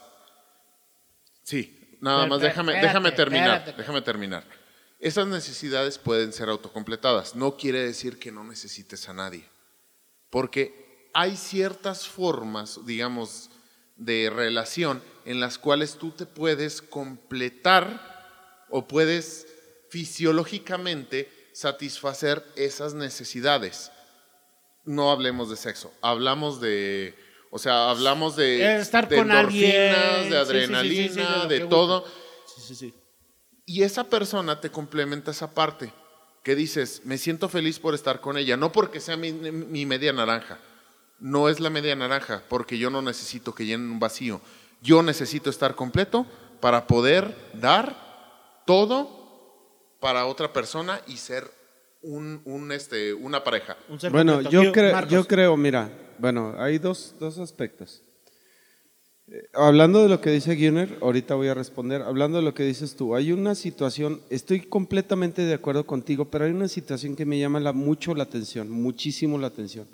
Sí, nada Pero, más pero, déjame, espérate, déjame terminar, espérate. déjame terminar. Esas necesidades pueden ser autocompletadas. No quiere decir que no necesites a nadie. Porque hay ciertas formas, digamos, de relación en las cuales tú te puedes completar o puedes fisiológicamente satisfacer esas necesidades. No hablemos de sexo, hablamos de, o sea, hablamos de, Eh, estar de con alguien, endorfinas, de sí, sí, sí, sí, adrenalina, de lo de que todo. Sí, sí, sí. Y esa persona te complementa esa parte que dices, me siento feliz por estar con ella, no porque sea mi, mi media naranja, no es la media naranja, porque yo no necesito que llenen un vacío, yo necesito estar completo para poder dar todo para otra persona y ser un, un, este, una pareja. Un ser Bueno, yo, creo, Marcos. yo creo, mira, bueno, hay dos, dos aspectos. Eh, Hablando de lo que dice Gunner, ahorita voy a responder. Hablando de lo que dices tú, hay una situación, estoy completamente de acuerdo contigo, pero hay una situación que me llama la- mucho la atención, muchísimo la atención.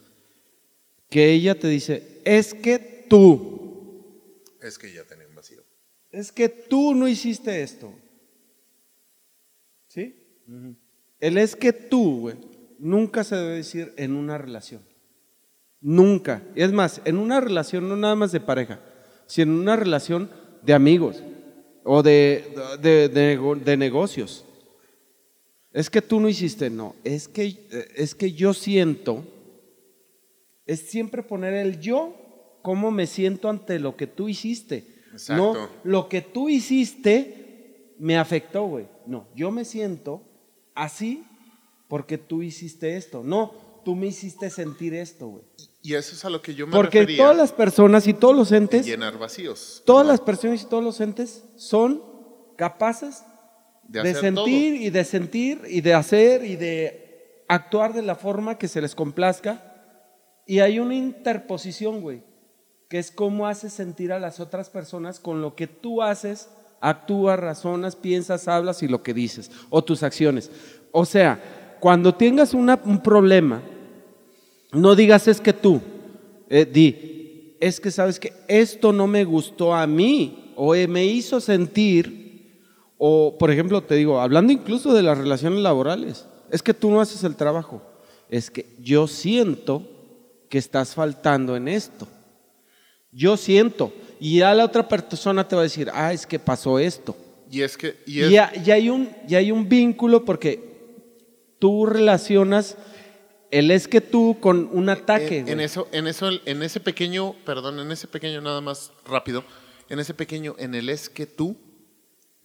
Que ella te dice, es que tú, Es que ya tenía un vacío. es que tú no hiciste esto. El es que tú, güey, nunca se debe decir en una relación. Nunca. Es más, en una relación no nada más de pareja, sino en una relación de amigos o de, de, de nego- de negocios. Es que tú no hiciste, no. Es que, es que yo siento, es siempre poner el yo, cómo me siento ante lo que tú hiciste. Exacto. No, lo que tú hiciste me afectó, güey. No, yo me siento así porque tú hiciste esto. No, tú me hiciste sentir esto, güey. Y eso es a lo que yo me Porque refería. todas las personas y todos los en entes, llenar vacíos. todas las personas y todos los entes son capaces de, de, sentir y de sentir y de hacer y de actuar de la forma que se les complazca. Y hay una interposición, güey, que es cómo haces sentir a las otras personas con lo que tú haces, actúas, razonas, piensas, hablas y lo que dices, o tus acciones. O sea, cuando tengas un problema, no digas es que tú, eh, di, es que sabes que esto no me gustó a mí o eh, me hizo sentir, o por ejemplo te digo, hablando incluso de las relaciones laborales, es que tú no haces el trabajo, es que yo siento que estás faltando en esto, yo siento, y ya la otra persona te va a decir, ah, es que pasó esto. Y es que... Y hay un, hay un vínculo porque tú relacionas el es que tú con un ataque. en, en eso, en eso, en ese pequeño, perdón, en ese pequeño nada más rápido, en ese pequeño, en el es que tú,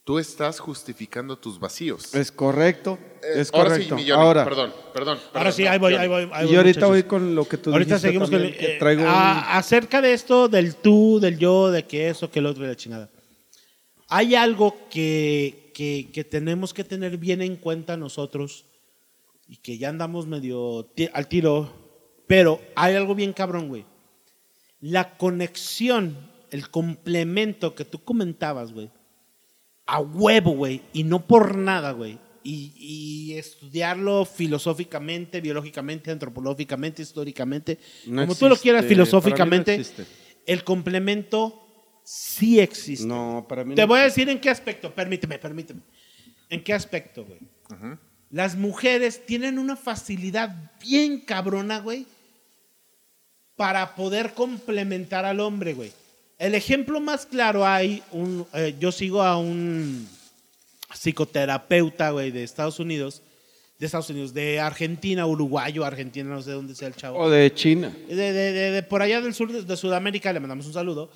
tú estás justificando tus vacíos. Es correcto, Eh, es ahora correcto. sí, mi Johnny, Ahora, perdón, perdón, Ahora perdón, sí, no, ahí voy, ahí voy. ahí y voy, ahorita muchachos. voy con lo que tú Ahorita dijiste seguimos con que eh, traigo un- a- acerca de esto del tú, del yo, de que eso, que el otro y la chingada. Hay algo que, que, que tenemos que tener bien en cuenta nosotros y que ya andamos medio al tiro, pero hay algo bien cabrón, güey. La conexión, el complemento que tú comentabas, güey, a huevo, güey, y no por nada, güey. Y, y estudiarlo filosóficamente, biológicamente, antropológicamente, históricamente, No como tú lo quieras, filosóficamente, no el complemento sí existe. No, para mí Te no voy a decir en qué aspecto, permíteme, permíteme. ¿En qué aspecto, güey? Las mujeres tienen una facilidad bien cabrona, güey, para poder complementar al hombre, güey. El ejemplo más claro hay, un, eh, yo sigo a un psicoterapeuta, güey, de Estados Unidos, de Estados Unidos, de Argentina, uruguayo, Argentina, no sé dónde sea el chavo O de China. de, de- de- de por allá del sur de, Sudamérica, le mandamos un saludo,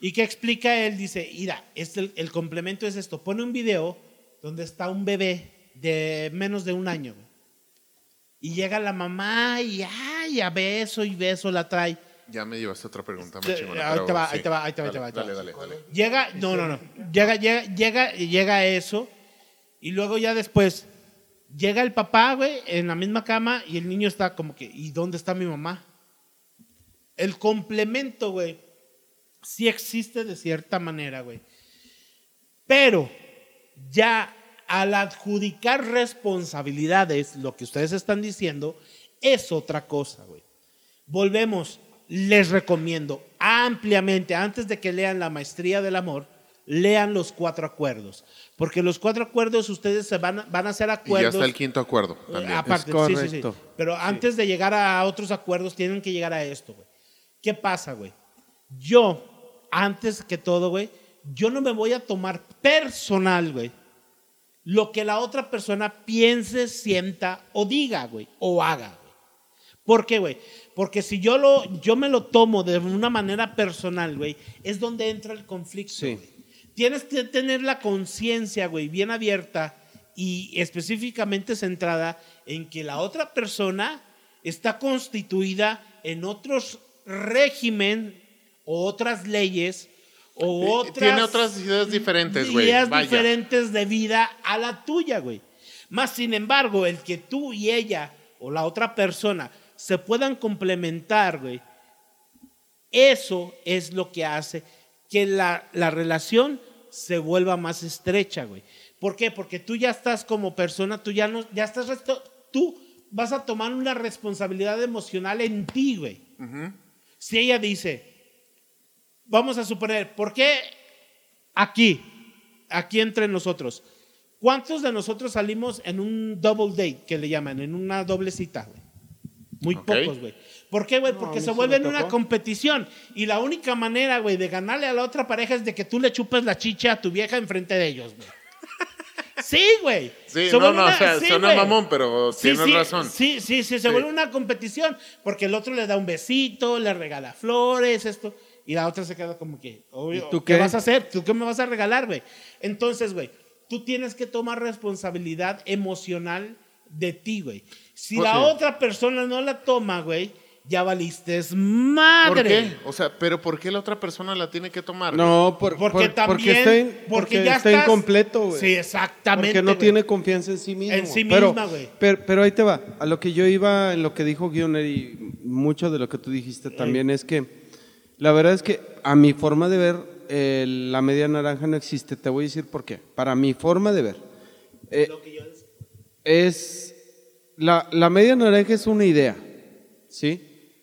y que explica él, dice, mira, este, el, el complemento es esto, pone un video donde está un bebé de menos de un año, güey. y llega la mamá y, ay, a beso y beso la trae. Ya me llevaste otra pregunta, más chingona, ahí te va, ahí te va, ahí te va, dale, dale. Llega, no, no, no, llega, llega, llega, llega eso, y luego ya después, llega el papá, güey, en la misma cama, y el niño está como que, ¿y dónde está mi mamá? El complemento, güey, sí existe de cierta manera, güey. Pero ya al adjudicar responsabilidades, lo que ustedes están diciendo, es otra cosa, güey. Volvemos, les recomiendo ampliamente, antes de que lean La Maestría del Amor, lean los cuatro acuerdos. Porque los cuatro acuerdos ustedes se van, a- van a hacer Y ya acuerdos. está el quinto acuerdo también. aparte, Es sí, sí, sí. Pero antes de llegar a otros acuerdos, tienen que llegar a esto, güey. ¿Qué pasa, güey? Yo, antes que todo, güey, yo no me voy a tomar personal, güey, lo que la otra persona piense, sienta o diga, güey, o haga. ¿Por qué, güey? Porque si yo, lo, yo me lo tomo de una manera personal, güey, es donde entra el conflicto, Sí. Tienes que tener la conciencia, güey, bien abierta y específicamente centrada en que la otra persona está constituida en otros régimen o otras leyes o Eh, otras Tiene otras ideas diferentes, güey. ideas Vaya. diferentes de vida a la tuya, güey. Más sin embargo, el que tú y ella o la otra persona se puedan complementar, güey, eso es lo que hace que la, la relación se vuelva más estrecha, güey. ¿Por qué? Porque tú ya estás como persona, tú ya no, ya estás, resto- tú vas a tomar una responsabilidad emocional en ti, güey. Si ella dice, vamos a suponer, ¿por qué aquí, aquí entre nosotros? ¿Cuántos de nosotros salimos en un double date, que le llaman, en una doble cita, güey? Muy pocos, güey. ¿Por qué, güey? No, Porque se vuelve en una competición. Y la única manera, güey, de ganarle a la otra pareja es de que tú le chupes la chicha a tu vieja enfrente de ellos, güey. Sí, güey. Sí, Se no, vuelve no, una- o sea, sí, suena mamón, pero Sí, tienes sí, razón. Sí, sí, sí, se Sí. vuelve una competición porque el otro le da un besito, le regala flores, esto, y la otra se queda como que, obvio, ¿Y tú qué? qué? vas a hacer? ¿Tú qué me vas a regalar, güey? Entonces, güey, tú tienes que tomar responsabilidad emocional de ti, güey. Si Pues la sí. otra persona no la toma, güey, ya valiste ¿Por madre. qué? O sea, pero ¿por qué la otra persona la tiene que tomar? No, por- Porque por- también, porque está, in- porque porque ya está estás- incompleto, güey. Sí, exactamente. Porque no tiene confianza en sí mismo. En sí misma, güey. Pero, pero ahí te va. A lo que yo iba, en lo que dijo Guioner y mucho de lo que tú dijiste también es que la verdad es que a mi forma de ver, eh, la media naranja no existe. Te voy a decir por qué. Para mi forma de ver, eh, es la, la media naranja es una idea, ¿sí?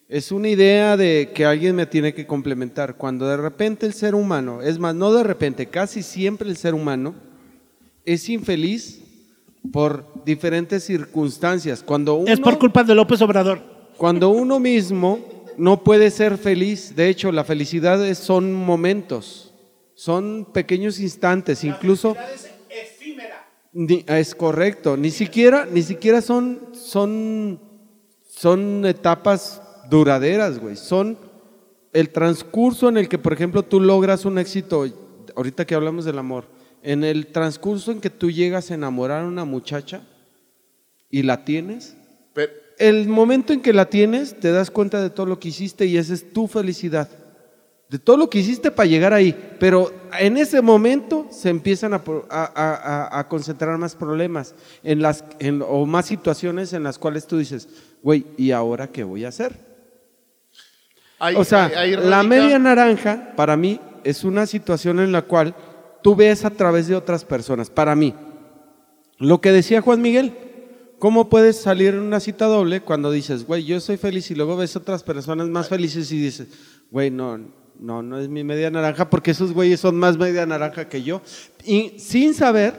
Es una idea de que alguien me tiene que complementar. Cuando de repente el ser humano, es más, no de repente, casi siempre el ser humano es infeliz por diferentes circunstancias. Cuando uno, Es por culpa de López Obrador. cuando uno mismo no puede ser feliz, de hecho, la felicidad son momentos, son pequeños instantes, incluso es. Ni- es correcto, ni siquiera, ni siquiera son, son, son etapas duraderas, güey. Son el transcurso en el que, por ejemplo, tú logras un éxito, ahorita que hablamos del amor, en el transcurso en que tú llegas a enamorar a una muchacha y la tienes, Pero- el momento en que la tienes, te das cuenta de todo lo que hiciste y esa es tu felicidad. De todo lo que hiciste para llegar ahí. Pero en ese momento se empiezan a, a- a- a- a concentrar más problemas en las, en- o más situaciones en las cuales tú dices, güey, ¿y ahora qué voy a hacer? ahí- o sea, ahí- ahí la media naranja para mí es una situación en la cual tú ves a través de otras personas. Para mí, lo que decía Juan Miguel, ¿cómo puedes salir en una cita doble cuando dices, güey, yo soy feliz y luego ves otras personas más felices y dices, güey, no, no, no es mi media naranja porque esos güeyes son más media naranja que yo? Y sin saber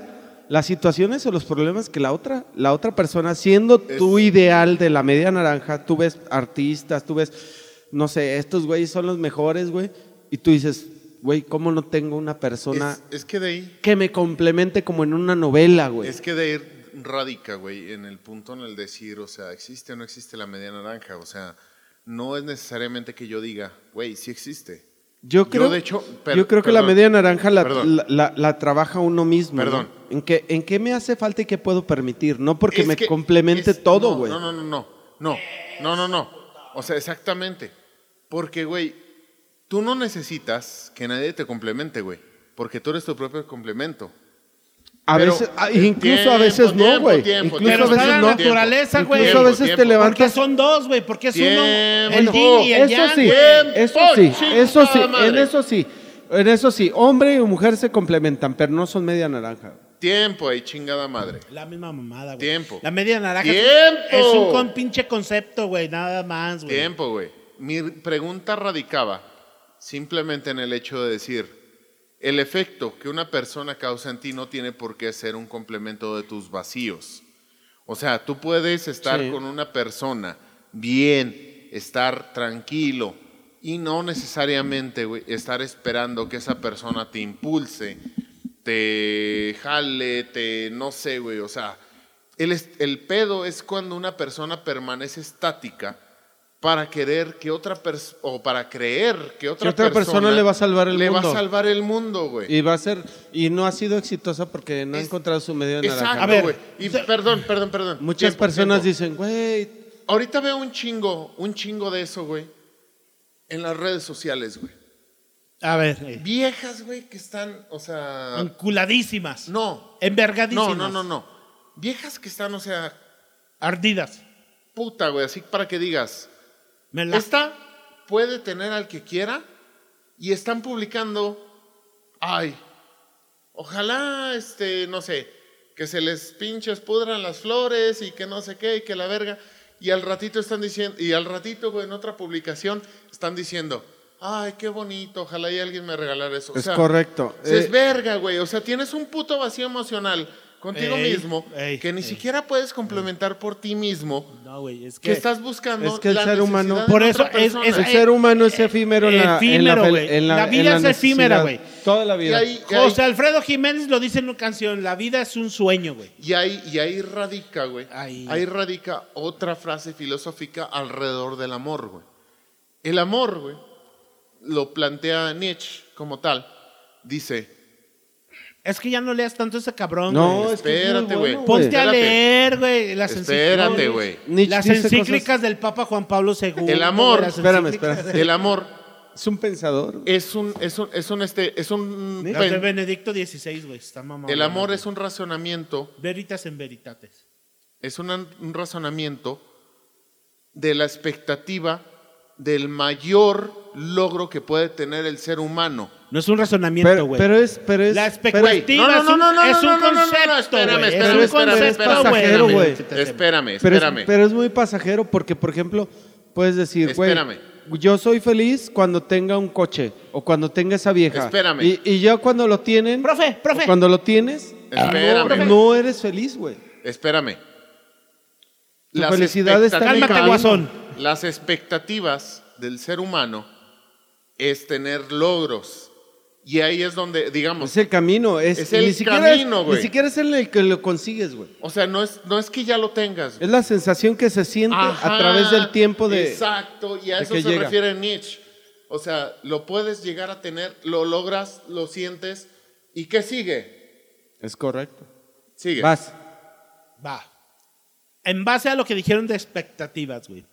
las situaciones o los problemas que la otra, la otra persona, siendo tu ideal de la media naranja, tú ves artistas, tú ves, no sé, estos güeyes son los mejores, güey, y tú dices, güey, ¿cómo no tengo una persona Es, es que de ahí, que me complemente como en una novela, güey? es que de ahí radica, güey, en el punto en el decir, o sea, existe o no existe la media naranja, o sea, no es necesariamente que yo diga, güey, sí existe. Yo Yo, creo, de hecho, per- yo creo que la media naranja la, la- la- la trabaja uno mismo. ¿no? Perdón. ¿En qué, ¿En qué me hace falta y qué puedo permitir? No porque Es me que- complemente es- todo, no, güey. No, no, no, no, no, no, no, no. O sea, exactamente. Porque, güey, tú no necesitas que nadie te complemente, güey. Porque tú eres tu propio complemento. A Pero, veces, incluso a tiempo, veces no, güey. Incluso Pero a está veces la no. naturaleza, güey. Incluso a veces Tiempo, te tiempo. Porque levantas. son dos, güey. Porque es uno el Tiempo. yin y el Eso yang, sí, eso sí, eso sí, en eso sí. En eso sí, hombre y mujer se complementan, pero no son media naranja. Tiempo ahí, chingada madre. La misma mamada, güey. Tiempo. La media naranja es- Tiempo. es un con pinche concepto, güey. Nada más, güey. Tiempo, güey. Mi pregunta radicaba simplemente en el hecho de decir, el efecto que una persona causa en ti no tiene por qué ser un complemento de tus vacíos. O sea, tú puedes estar Sí. con una persona bien, estar tranquilo y no necesariamente estar esperando que esa persona te impulse, te jale, te no sé, güey. O sea, el pedo es cuando una persona permanece estática para querer que otra persona, o para creer que otra, otra persona le va a salvar el le mundo. va a salvar el mundo, güey. Y va a ser, y no ha sido exitosa porque no ha encontrado su medio de Exacto, naranja. A ver, güey. Y perdón, perdón, perdón. Muchas Tiempo, personas tiempo. dicen, güey, Ahorita veo un chingo, un chingo de eso, güey. En las redes sociales, güey. A ver, eh, Viejas, güey, que están, o sea. enculadísimas. No. Envergadísimas. No, no, no, no. Viejas que están, o sea, Ardidas. puta, güey. Así para que digas. Me la- Esta puede tener al que quiera y están publicando. Ay, ojalá, este, no sé, que se les pinches pudran las flores y que no sé qué y que la verga. Y al ratito están diciendo, y al ratito, en otra publicación están diciendo, ay, qué bonito, ojalá y alguien me regalara eso. O es correcto. se es Eh, verga, güey. O sea, tienes un puto vacío emocional contigo Ey, mismo ey, que ni ey. siquiera puedes complementar por ti mismo. No, güey, es Que que... estás buscando Es que el la ser humano- Por eso es- el ser humano es eh, efímero, en la, en la efímero, en la, La en vida es efímera, güey. Toda la vida. ahí, y ahí- José Alfredo Jiménez lo dice en una canción, la vida es un sueño, güey. y ahí- y ahí radica, güey. Ahí. Ahí radica otra frase filosófica alrededor del amor, güey. El amor, güey, lo plantea Nietzsche como tal. Dice, Es que ya no leas tanto ese cabrón, No, güey. es que es muy Espérate, güey. bueno, Ponte a Espérate. leer, güey, las espérate, encíclicas. güey. Nietzsche Las dice encíclicas del Papa Juan Pablo II. El amor- las Espérame, encíclicas espérame. de- El amor Es un pensador. es un, es un, es un, este, es un, Las de pen- Benedicto XVI, güey, está mamado. el amor es un razonamiento Veritas en veritates. es un razonamiento de la expectativa del mayor logro que puede tener el ser humano. No es un razonamiento, Pero, güey. pero es, pero es, La pero- expectativa no, no, es un, no, no, es no, un no, no, no, no, concepto, espérame, güey. espérame, es un espérame, concepto, es pasajero, güey. güey. Espérame, pero, es, espérame. pero es muy pasajero porque, por ejemplo, puedes decir, güey, Espérame. yo soy feliz cuando tenga un coche o cuando tenga esa vieja. Espérame. Y, y ya cuando lo tienen, Profe, profe. cuando lo tienes, Espérame. no, no eres feliz, güey. Espérame. Tu felicidad está en el Cálmate, camino. guasón. Las expectativas del ser humano es tener logros. Y ahí es donde, digamos, Es el camino, es, Es el ni siquiera camino, güey. Ni siquiera es el que lo consigues, güey. o sea, no es, no es que ya lo tengas. Es la sensación que se siente Ajá, a través del tiempo de... Exacto, y a eso se llega. refiere Nietzsche. O sea, lo puedes llegar a tener, lo logras, lo sientes. ¿Y qué sigue? Es correcto. Sigue. Vas. Va. En base a lo que dijeron de expectativas, güey.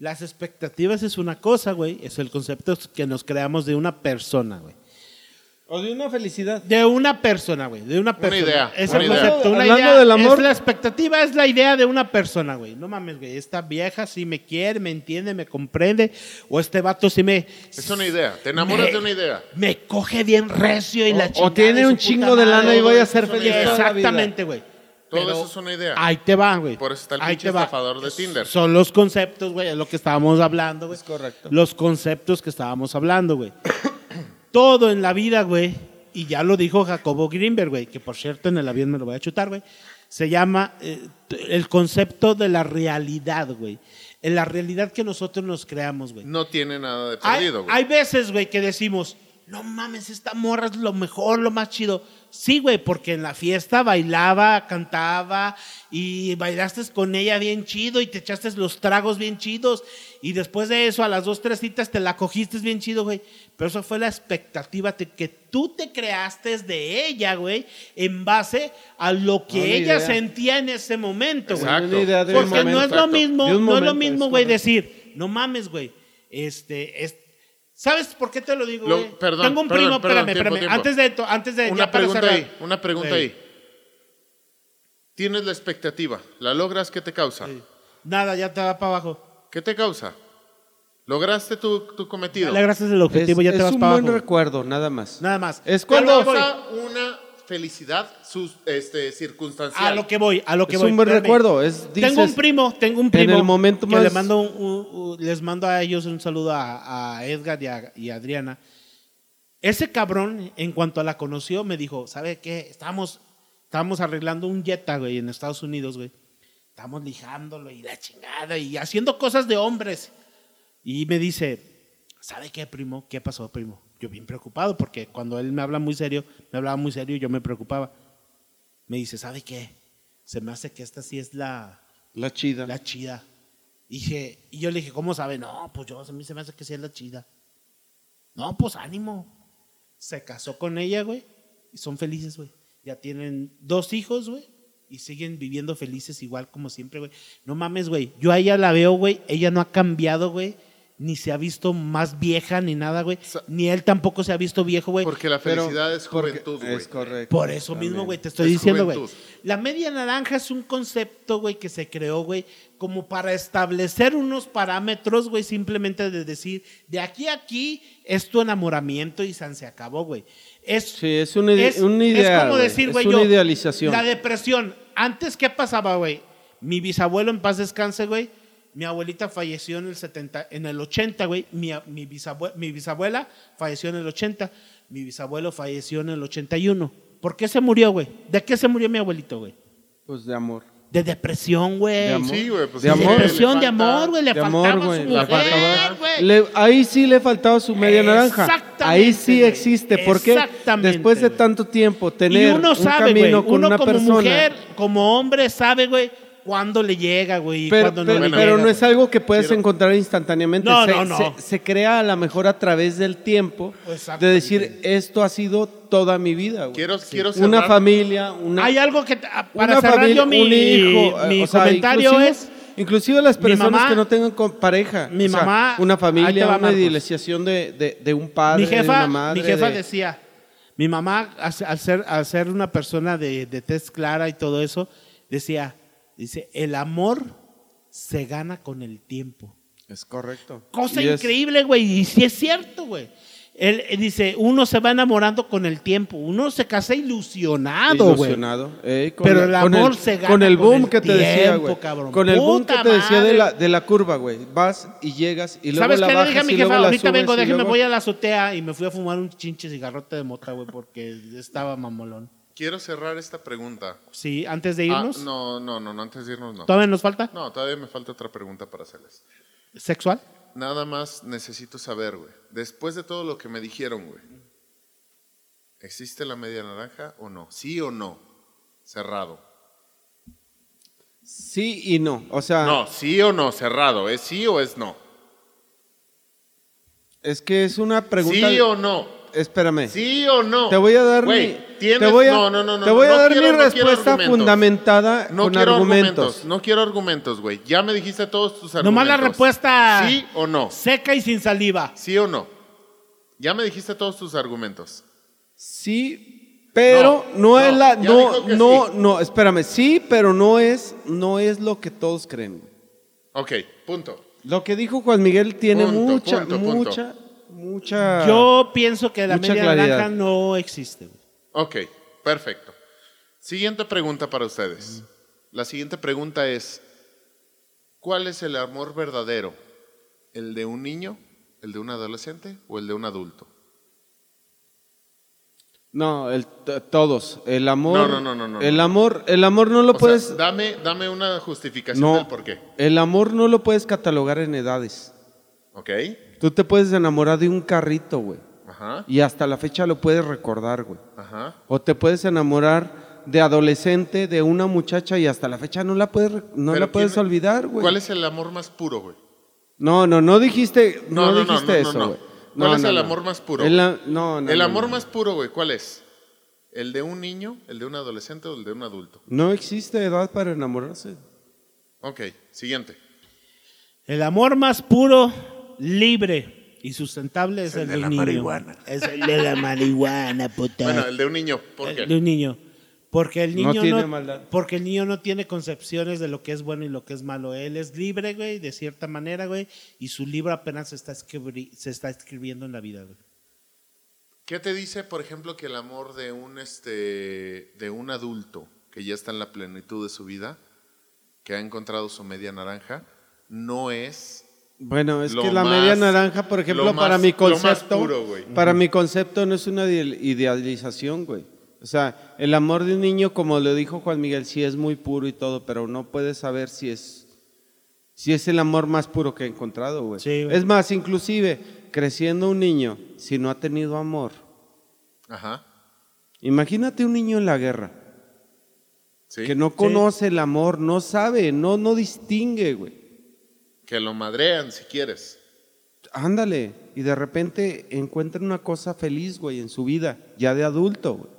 Las expectativas es una cosa, güey. Es el concepto que nos creamos de una persona, güey. O de una felicidad. De una persona, güey. De una persona. idea, Es una el idea. concepto. Una Hablando idea. del amor- Es la expectativa es la idea de una persona, güey. No mames, güey. Esta vieja sí me quiere, me entiende, me comprende. O este vato sí me. Es una idea. Te enamoras Me- de una idea. Me coge bien recio y la chingada. o tiene un chingo de lana y voy a ser feliz. Exactamente, güey. Todo Pero eso es una idea. Ahí te va, güey. Por eso está el Ahí pinche te va. estafador de Tinder. Son los conceptos, güey, es lo que estábamos hablando, güey. Es correcto. Los conceptos que estábamos hablando, güey. Todo en la vida, güey, y ya lo dijo Jacobo Greenberg, güey, que por cierto en el avión me lo voy a chutar, güey, se llama eh, el concepto de la realidad, güey. En la realidad que nosotros nos creamos, güey. No tiene nada de perdido, güey. hay veces, güey, que decimos, no mames, esta morra es lo mejor, lo más chido. Sí, güey, porque en la fiesta bailaba, cantaba y bailaste con ella bien chido y te echaste los tragos bien chidos y después de eso a las dos, tres citas te la cogiste bien chido, güey. Pero eso fue la expectativa te- que tú te creaste de ella, güey, en base a lo que Una ella idea. sentía en ese momento, güey. Porque no es lo mismo, no es lo mismo, güey, decir, no mames, güey. Este, es, ¿sabes por qué te lo digo, Lo- güey? perdón, Tengo un perdón, primo, perdón, espérame, tiempo, espérame. tiempo. Antes de, to- antes de, ya Una para pregunta cerrar. ahí, una pregunta Ey. ahí. Tienes la expectativa, la logras, ¿qué te causa? Nada, ya te va para abajo. ¿Qué te causa? ¿Lograste tu, tu cometido? Le gracias el objetivo, es ya te es vas un para buen abajo. recuerdo, nada más. Nada más. Es cuando- Causa una felicidad sus, este, circunstancial. a lo que voy, a lo que Es voy. un buen espérame. recuerdo. Es, dices, tengo un primo, tengo un en primo el momento que más- le mando un- un- un- les mando a ellos un saludo a, a Edgar y a, y a Adriana. Ese cabrón, en cuanto la conoció, me dijo, ¿sabe qué? Estábamos, estábamos arreglando un Jetta, güey, en Estados Unidos, güey. Estábamos lijándolo y la chingada y haciendo cosas de hombres. Y me dice, ¿sabe qué, primo? ¿Qué pasó, primo? Yo bien preocupado porque cuando él me habla muy serio, me hablaba muy serio y yo me preocupaba. Me dice, ¿sabe qué? Se me hace que esta sí es la, La chida. la chida. Y, dije, y yo le dije, ¿cómo sabe? No, pues yo, a mí se me hace que sí es la chida. No, pues ánimo. Se casó con ella, güey, y son felices, güey. Ya tienen dos hijos, güey, y siguen viviendo felices igual como siempre, güey. No mames, güey. Yo a ella la veo, güey, ella no ha cambiado, güey. Ni se ha visto más vieja ni nada, güey. Ni él tampoco se ha visto viejo, güey. Porque la Pero- felicidad es juventud, güey. Es correcto. Por eso También. mismo, güey, te estoy Es diciendo, güey. La media naranja es un concepto, güey, que se creó, güey, como para establecer unos parámetros, güey, simplemente de decir, de aquí a aquí es tu enamoramiento y san se acabó, güey. Es, Sí, es un ide- un ideal, como güey. decir, Es güey, una yo, idealización. La depresión. Antes, ¿qué pasaba, güey? Mi bisabuelo en paz descanse, güey. Mi abuelita falleció en el 70, en el 80, güey. Mi, mi, bisabue- mi bisabuela falleció en el 80. Mi bisabuelo falleció en el 81. ¿Por qué se murió, güey? ¿De qué se murió mi abuelito, güey? Pues de amor. De depresión, güey. De amor. Sí, güey. Pues De De amor. depresión, de amor, güey. Le de faltaba amor, su mujer, güey. ahí sí le faltaba su media naranja. Exactamente, Ahí sí existe. Porque Exactamente, después de tanto tiempo Y tener uno un sabe, güey. camino con Uno una como persona. mujer, como hombre, sabe, güey, cuándo le llega, güey, Pero, cuándo no pero- le Bueno, pero llega. no es algo que puedes Quiero- encontrar instantáneamente. No, se, no, no. Se, se crea a lo mejor a través del tiempo de decir esto ha sido toda mi vida. güey". Quiero, quiero una familia, una, Hay algo que, ah, para una cerrar familia, yo mi, un hijo. mi eh, o sea, comentario es, Inclusive las Mi personas mamá- que no tengan pareja. mi o sea, mamá- Una familia, va, una idealización de, de, de un padre, mi de una madre. mi jefa de- decía, mi mamá al al ser, al ser una persona de, de tez clara y todo eso, decía, dice, el amor se gana con el tiempo. Es correcto. Cosa Y increíble, güey. Y sí es cierto, güey. Él, él dice, uno se va enamorando con el tiempo. Uno se casa ilusionado, güey. Ilusionado. ey, con Pero el con amor se gana Con el con boom el que te decía, tiempo, güey. cabrón. Con el boom que te decía de la, de la curva, güey. Vas y llegas y luego ¿Sabes la qué le bajas dije a mi y luego jefa? Ahorita vengo, déjeme, luego- voy a la azotea y me fui a fumar un chinche cigarrote de mota, güey, porque estaba mamolón. Quiero cerrar esta pregunta. Sí, antes de Ah, irnos. no, no, no, no, antes de irnos no. ¿Todavía nos falta? No, todavía me falta otra pregunta para hacerles. ¿Sexual? Nada más necesito saber, güey. Después de todo lo que me dijeron, güey. ¿Existe la media naranja o no? ¿Sí o no? Cerrado. Sí y no. O sea, No, sí o no, cerrado. ¿Es sí o es no? es que es una pregunta. ¿Sí o no? Espérame. ¿Sí o no? Te voy a dar Güey, mi, tienes- te voy a, no, no, no, no, te voy a dar quiero- mi quiero respuesta argumentos. fundamentada No con quiero argumentos. argumentos. No quiero argumentos, güey. Ya me dijiste todos tus argumentos. Nomás la respuesta. ¿Sí o no? Seca y sin saliva. ¿Sí o no? Ya me dijiste todos tus argumentos. Sí, pero no, No, es la ya no dijo que no sí. no, espérame, sí, pero no es no es lo que todos creen. Ok, punto. Lo que dijo Juan Miguel tiene Punto, mucha punto, punto. mucha mucha Yo pienso que la Mucha media claridad. naranja no existe. Ok, perfecto. Siguiente pregunta para ustedes. La siguiente pregunta es, ¿cuál es el amor verdadero? ¿El de un niño, el de un adolescente o el de un adulto? No, el, todos, el amor No, no, no, no, no, el amor el amor no lo O puedes sea, dame, dame una justificación no del por qué. el amor no lo puedes catalogar en edades. ¿Ok? Tú te puedes enamorar de un carrito, güey, Ajá, y hasta la fecha lo puedes recordar, güey. ajá. O te puedes enamorar de adolescente, de una muchacha y hasta la fecha no la puedes, no la puedes ¿quién- olvidar, güey. ¿Cuál es el amor más puro, güey? No, no, no dijiste, no, No, no, no, dijiste no, eso, no, güey. ¿Cuál No, es no, el no. amor más puro? El, a- no, no, el no, amor no. más puro, güey, ¿cuál es? ¿El de un niño, el de un adolescente o el de un adulto? No existe edad para enamorarse. Ok, siguiente. El amor más puro, libre y sustentable es el, de la niño. marihuana. Es el de la marihuana, puta. Bueno, el de un niño, ¿por El qué? de un niño. Porque el niño no, tiene maldad. porque el niño no tiene concepciones de lo que es bueno y lo que es malo. Él es libre, güey, de cierta manera, güey, y su libro apenas se está, se está escribiendo en la vida, güey. ¿Qué te dice, por ejemplo, que el amor de un este de un adulto que ya está en la plenitud de su vida, que ha encontrado su media naranja, no es Bueno, es Lo que la más- media naranja, por ejemplo, lo para mi concepto, puro, güey. para mi concepto no es una ideal- idealización, güey. O sea, el amor de un niño, como lo dijo Juan Miguel, sí es muy puro y todo, pero no puedes saber si es, si es el amor más puro que he encontrado, güey. Sí, es más, inclusive, creciendo un niño, si no ha tenido amor, Ajá. imagínate un niño en la guerra, Sí. que no conoce el amor, no sabe, no, no distingue, güey. Que lo madrean si quieres. Ándale, y de repente encuentra una cosa feliz, güey, en su vida, ya de adulto, güey.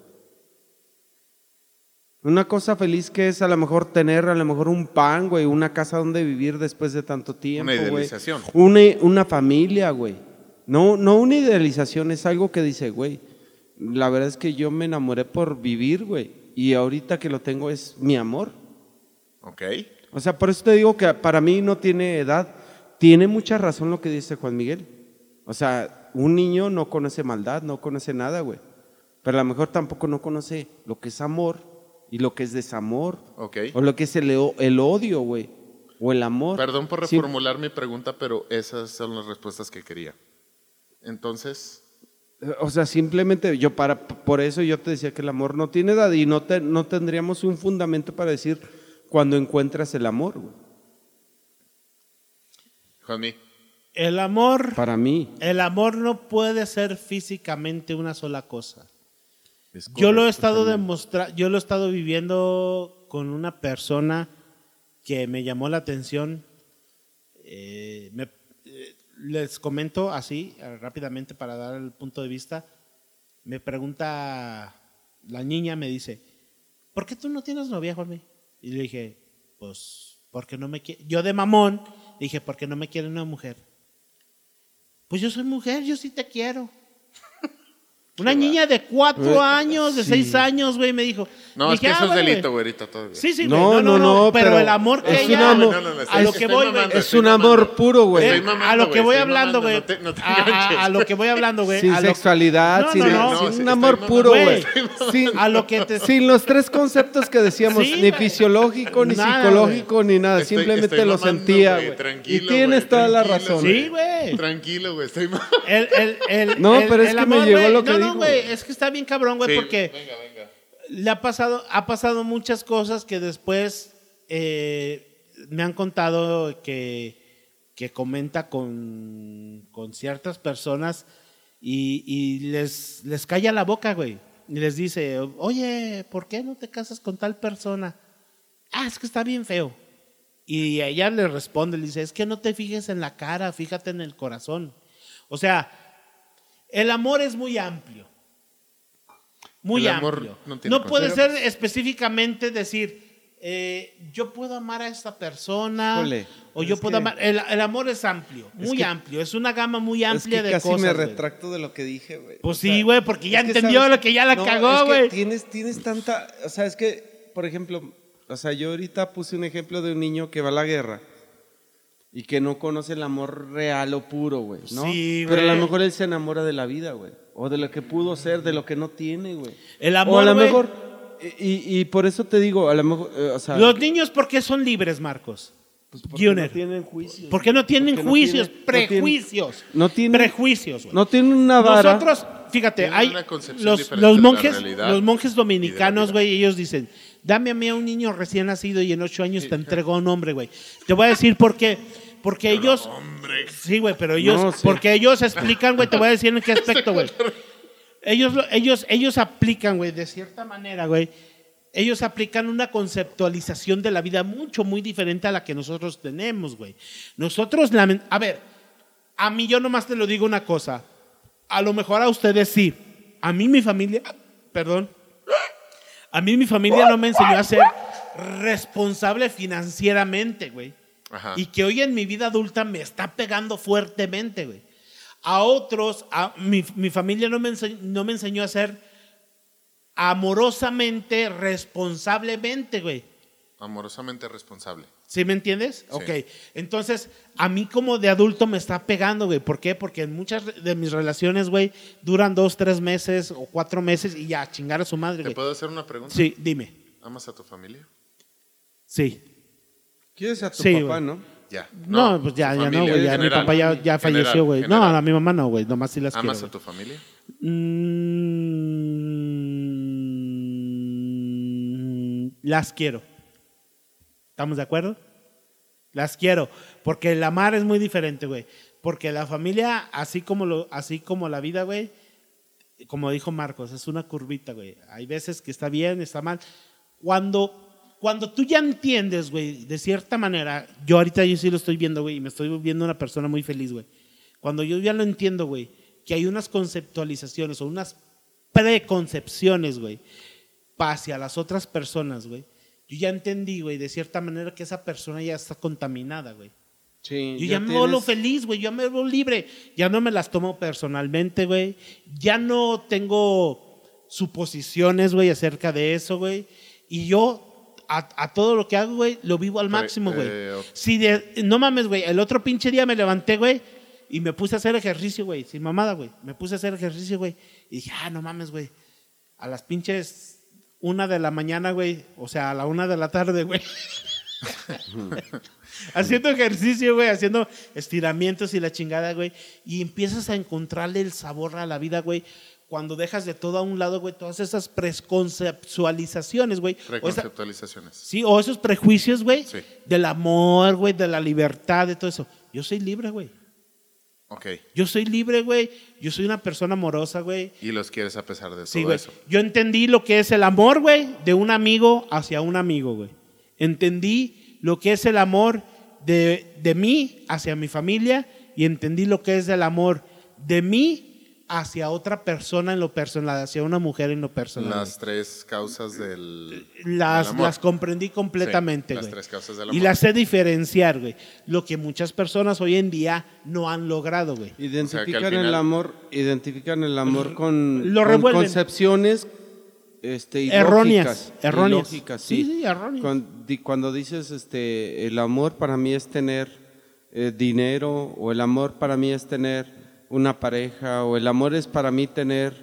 Una cosa feliz que es a lo mejor tener a lo mejor un pan, güey, una casa donde vivir después de tanto tiempo, Una güey. idealización. Una, una familia, güey. No, no una idealización, es algo que dice, güey, la verdad es que yo me enamoré por vivir, güey, y ahorita que lo tengo es mi amor. Ok. O sea, por eso te digo que para mí no tiene edad. Tiene mucha razón lo que dice Juan Miguel. O sea, un niño no conoce maldad, no conoce nada, güey. Pero a lo mejor tampoco no conoce lo que es amor y lo que es desamor. Ok. O lo que es el, el odio, güey. O el amor. Perdón por Sí, reformular mi pregunta, pero esas son las respuestas que quería. Entonces, o sea, simplemente yo para por eso yo te decía que el amor no tiene edad y no, te- no tendríamos un fundamento para decir cuando encuentras el amor. Juanmi, El amor, Para mí. el amor no puede ser físicamente una sola cosa. Yo lo he estado demostrando, yo lo he estado viviendo con una persona que me llamó la atención. Eh, me- eh, les comento así, eh, rápidamente para dar el punto de vista. Me pregunta la niña, me dice, ¿por qué tú no tienes novia, Juanmi? Y le dije, pues, porque no me quiere. Yo de mamón dije, porque no me quiere una mujer. Pues yo soy mujer, yo sí te quiero. Una niña de cuatro años, de sí. seis años, güey, me dijo. no, es Dije, que eso "Ah, es bueno, delito, güey". güerita, todavía. Sí, sí, No, güey, no, no, no, no, pero, pero el amor que es ella, un amor- No, no, no, a lo que voy, güey, Es un mamando. amor puro, güey. Estoy mamando, a lo que voy hablando, güey. a, a- enganches. a lo que voy hablando, güey. Sin sexualidad, No, sin, un amor puro, güey. A lo que te. sin los tres conceptos que decíamos, ni fisiológico, ni psicológico, ni nada. Simplemente lo sentía, güey. Y tienes toda la razón. Sí, güey. Tranquilo, güey, No, pero es que me llegó lo que no, güey, es que está bien cabrón, güey, Sí, porque Venga, venga. le ha pasado, ha pasado muchas cosas que después eh, me han contado que, que comenta con, con ciertas personas y, y les, les calla la boca, güey. Y les dice, oye, ¿por qué no te casas con tal persona? Ah, es que está bien feo. Y ella le responde, le dice, es que no te fijes en la cara, fíjate en el corazón. O sea, el amor es muy amplio. Muy El amor amplio. no puede ser específicamente decir, eh, yo puedo amar a esta persona o yo es puedo que- amar. El, el amor es amplio, Es muy que- amplio. Es una gama muy Es amplia que de casi cosas. me retracto de lo que dije, güey. Pues O sí, güey, porque ya es que entendió sabes- lo que ya la No, cagó, es que güey. Tienes, tienes tanta, o sea, es que, por ejemplo, o sea, yo ahorita puse un ejemplo de un niño que va a la guerra y que no conoce el amor real o puro, güey, ¿no? Sí, Pero a lo mejor él se enamora de la vida, güey, o de lo que pudo ser, de lo que no tiene, güey. El o a amor, lo güey. mejor, y, y por eso te digo, a lo mejor, eh, o sea, Los niños, ¿por qué son libres, Marcos? pues, porque Junior. no tienen juicios. ¿Por qué no tienen Porque juicios? no tienen- prejuicios. no tienen- Prejuicios, güey. No tienen una vara. Nosotros, fíjate, Tienen hay los, los monjes, los monjes dominicanos, güey, ellos dicen, dame a mí a un niño recién nacido y en ocho años te entrego a un hombre, güey. Te voy a decir por qué. Porque ellos, Hombre. sí, güey, pero ellos, No, sí. porque ellos explican, güey, te voy a decir en qué aspecto, güey. Ellos, lo- ellos, ellos aplican, güey, de cierta manera, güey. Ellos aplican una conceptualización de la vida mucho, muy diferente a la que nosotros tenemos, güey. Nosotros, a ver, a mí yo nomás te lo digo una cosa. A lo mejor a ustedes sí. A mí mi familia, perdón, a mí mi familia no me enseñó a ser responsable financieramente, güey. Ajá. Y que hoy en mi vida adulta me está pegando fuertemente, güey. A otros, a, mi, mi familia no me, enseñó, no me enseñó a ser amorosamente, responsablemente, güey. Amorosamente responsable. ¿Sí me entiendes? Sí. Ok. Entonces, a mí como de adulto me está pegando, güey. ¿Por qué? Porque en muchas de mis relaciones, güey, duran dos, tres meses o cuatro meses y ya, chingar a su madre, ¿Te güey. puedo hacer una pregunta? Sí, dime. ¿Amas a tu familia? Sí. ¿Quieres a tu Sí, papá, no? Ya. No, pues ya, ya no, güey. Ya mi papá ya, ya falleció, güey. No, a mi mamá no, güey. Nomás sí las quiero. ¿Amas a güey. tu familia? Mm, las quiero. ¿Estamos de acuerdo? Las quiero. Porque el amar es muy diferente, güey. Porque la familia, así como, lo, así como la vida, güey, como dijo Marcos, es una curvita, güey. Hay veces que está bien, está mal. Cuando, cuando tú ya entiendes, güey, de cierta manera, yo ahorita yo sí lo estoy viendo, güey, y me estoy viendo una persona muy feliz, güey. Cuando yo ya lo entiendo, güey, que hay unas conceptualizaciones o unas preconcepciones, güey, hacia las otras personas, güey. Yo ya entendí, güey, de cierta manera que esa persona ya está contaminada, güey. Sí, Yo ya, me vuelvo tienes- feliz, güey. Yo me vuelvo libre. Ya no me las tomo personalmente, güey. Ya no tengo suposiciones, güey, acerca de eso, güey. Y yo, a, a todo lo que hago, güey, lo vivo al máximo, güey. eh. Si de, no mames, güey, el otro pinche día me levanté, güey, y me puse a hacer ejercicio, güey, sin mamada, güey. Me puse a hacer ejercicio, güey. Y dije, ah, no mames, güey. A las pinches una de la mañana, güey. O sea, a la una de la tarde, güey. haciendo ejercicio, güey, haciendo estiramientos y la chingada, güey. Y empiezas a encontrarle el sabor a la vida, güey. Cuando dejas de todo a un lado, güey, todas esas preconceptualizaciones, güey. o esa- Reconceptualizaciones. Sí, o esos prejuicios, güey, Sí. del amor, güey, de la libertad, de todo eso. Yo soy libre, güey. Ok. Yo soy libre, güey. Yo soy una persona amorosa, güey. Y los quieres a pesar de Sí, todo güey. eso. Yo entendí lo que es el amor, güey, de un amigo hacia un amigo, güey. Entendí lo que es el amor de, de mí hacia mi familia y entendí lo que es el amor de mí hacia otra persona en lo personal, hacia una mujer en lo personal. Las tres causas del, las, del amor. las comprendí completamente, Sí, las güey. tres causas del Y amor. las sé diferenciar, güey. Lo que muchas personas hoy en día no han logrado, güey. Identifican final- el amor, identifican el amor con, Lo con revuelven. concepciones este, Erróneas, erróneas. ilógicas, Sí, sí. sí, erróneas. Cuando, di- cuando dices este, el amor para mí es tener eh, dinero o el amor para mí es tener una pareja o el amor es para mí tener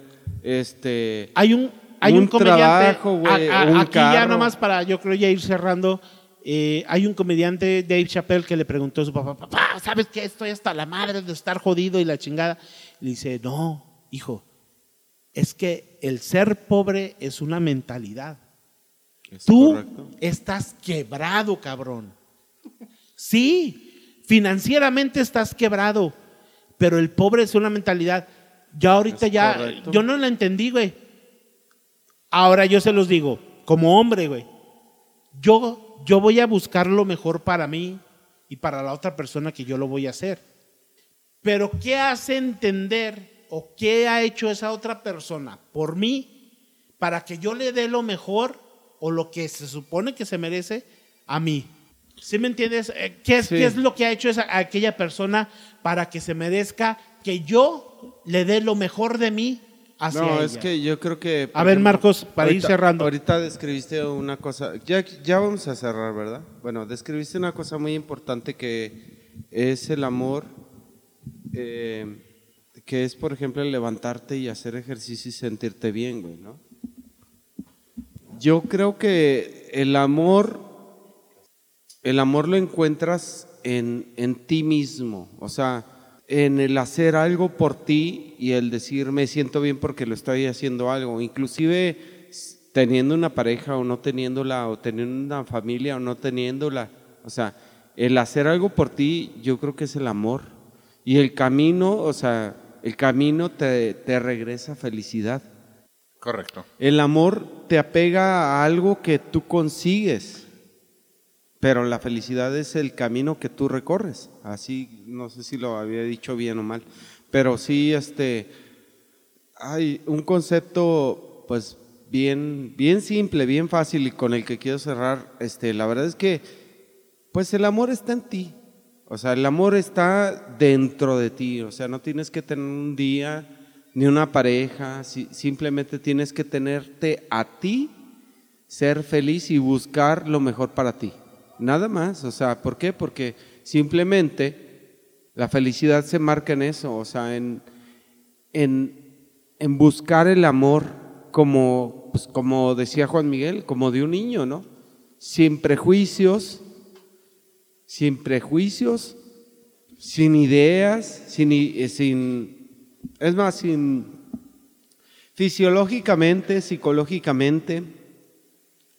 este Hay un, hay un, Un comediante. trabajo, güey, a- a- un aquí ya nomás para, yo creo ya ir cerrando. eh, hay un comediante, Dave Chappelle, que le preguntó a su papá: Papá, ¿sabes qué? Estoy hasta la madre de estar jodido y la chingada. Le dice: No, hijo, es que el ser pobre es una mentalidad. ¿Es Tú correcto? estás quebrado, cabrón. Sí, financieramente estás quebrado, pero el pobre es una mentalidad. Ya ahorita Es ya, correcto. yo no la entendí, güey. Ahora yo se los digo, como hombre, güey. Yo, yo voy a buscar lo mejor para mí y para la otra persona que yo lo voy a hacer. Pero ¿qué hace entender o qué ha hecho esa otra persona por mí para que yo le dé lo mejor o lo que se supone que se merece a mí? ¿Sí me entiendes? Eh, ¿Qué es, Sí. qué es lo que ha hecho esa, aquella persona para que se merezca que yo le dé lo mejor de mí hacia No, ella? es que yo creo que... A ver, Marcos, para ir cerrando. Ahorita describiste una cosa, ya, ya vamos a cerrar, ¿verdad? Bueno, describiste una cosa muy importante que es el amor, eh, que es, por ejemplo, levantarte y hacer ejercicio y sentirte bien, güey, ¿no? Yo creo que el amor, el amor lo encuentras en, en ti mismo, o sea, en el hacer algo por ti y el decir me siento bien porque lo estoy haciendo algo, inclusive teniendo una pareja o no teniéndola, o teniendo una familia o no teniéndola, o sea, el hacer algo por ti yo creo que es el amor y el camino, o sea, el camino te, te regresa felicidad. Correcto. El amor te apega a algo que tú consigues, pero la felicidad es el camino que tú recorres. Así, no sé si lo había dicho bien o mal, pero sí, este, hay un concepto, pues, bien, bien simple, bien fácil y con el que quiero cerrar. Este, la verdad es que, pues, el amor está en ti. O sea, el amor está dentro de ti. O sea, no tienes que tener un día ni una pareja. si- simplemente tienes que tenerte a ti, ser feliz y buscar lo mejor para ti. Nada más. O sea, ¿por qué? Porque simplemente la felicidad se marca en eso. O sea, en, en, en buscar el amor como, pues, como decía Juan Miguel, como de un niño, ¿no? Sin prejuicios, sin prejuicios, sin ideas, sin, eh, sin es más, sin fisiológicamente, psicológicamente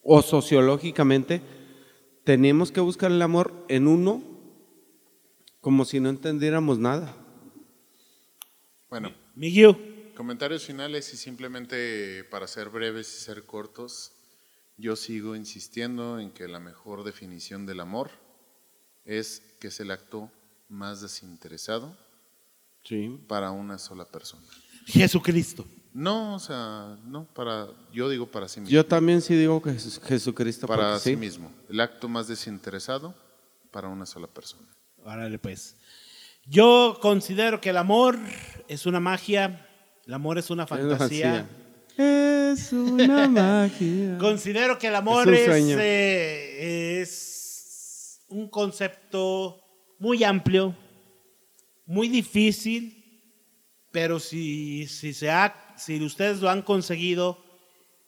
o sociológicamente, tenemos que buscar el amor en uno como si no entendiéramos nada. Bueno, Miguel, comentarios finales y simplemente para ser breves y ser cortos, yo sigo insistiendo en que la mejor definición del amor es que es el acto más desinteresado Sí. para una sola persona. Jesucristo. No, o sea, no, para, yo digo para sí mismo. Yo también sí digo que Jes- Jesucristo para porque sí sí. mismo. El acto más desinteresado para una sola persona. Órale, pues. Yo considero que el amor es una magia, el amor es una Es una fantasía. Es una magia. Considero que el amor Es un es, sueño. eh, es un concepto muy amplio, muy difícil, pero si, si, se ha, si ustedes lo han conseguido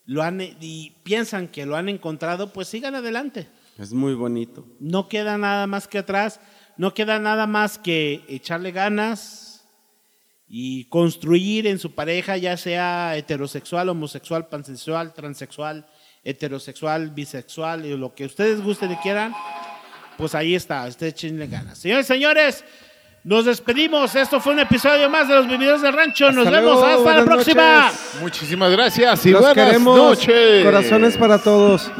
lo han, y piensan que lo han encontrado, pues sigan adelante. Es muy bonito. No queda nada más que atrás, no queda nada más que echarle ganas y construir en su pareja, ya sea heterosexual, homosexual, pansexual, transexual, heterosexual, bisexual, y lo que ustedes gusten y quieran, pues ahí está, ustedes echenle ganas. Señores, señores, nos despedimos. Esto fue un episodio más de los Vividores del Rancho. Nos vemos hasta la próxima. noches. Muchísimas gracias y Los buenas queremos. noches. Corazones para todos.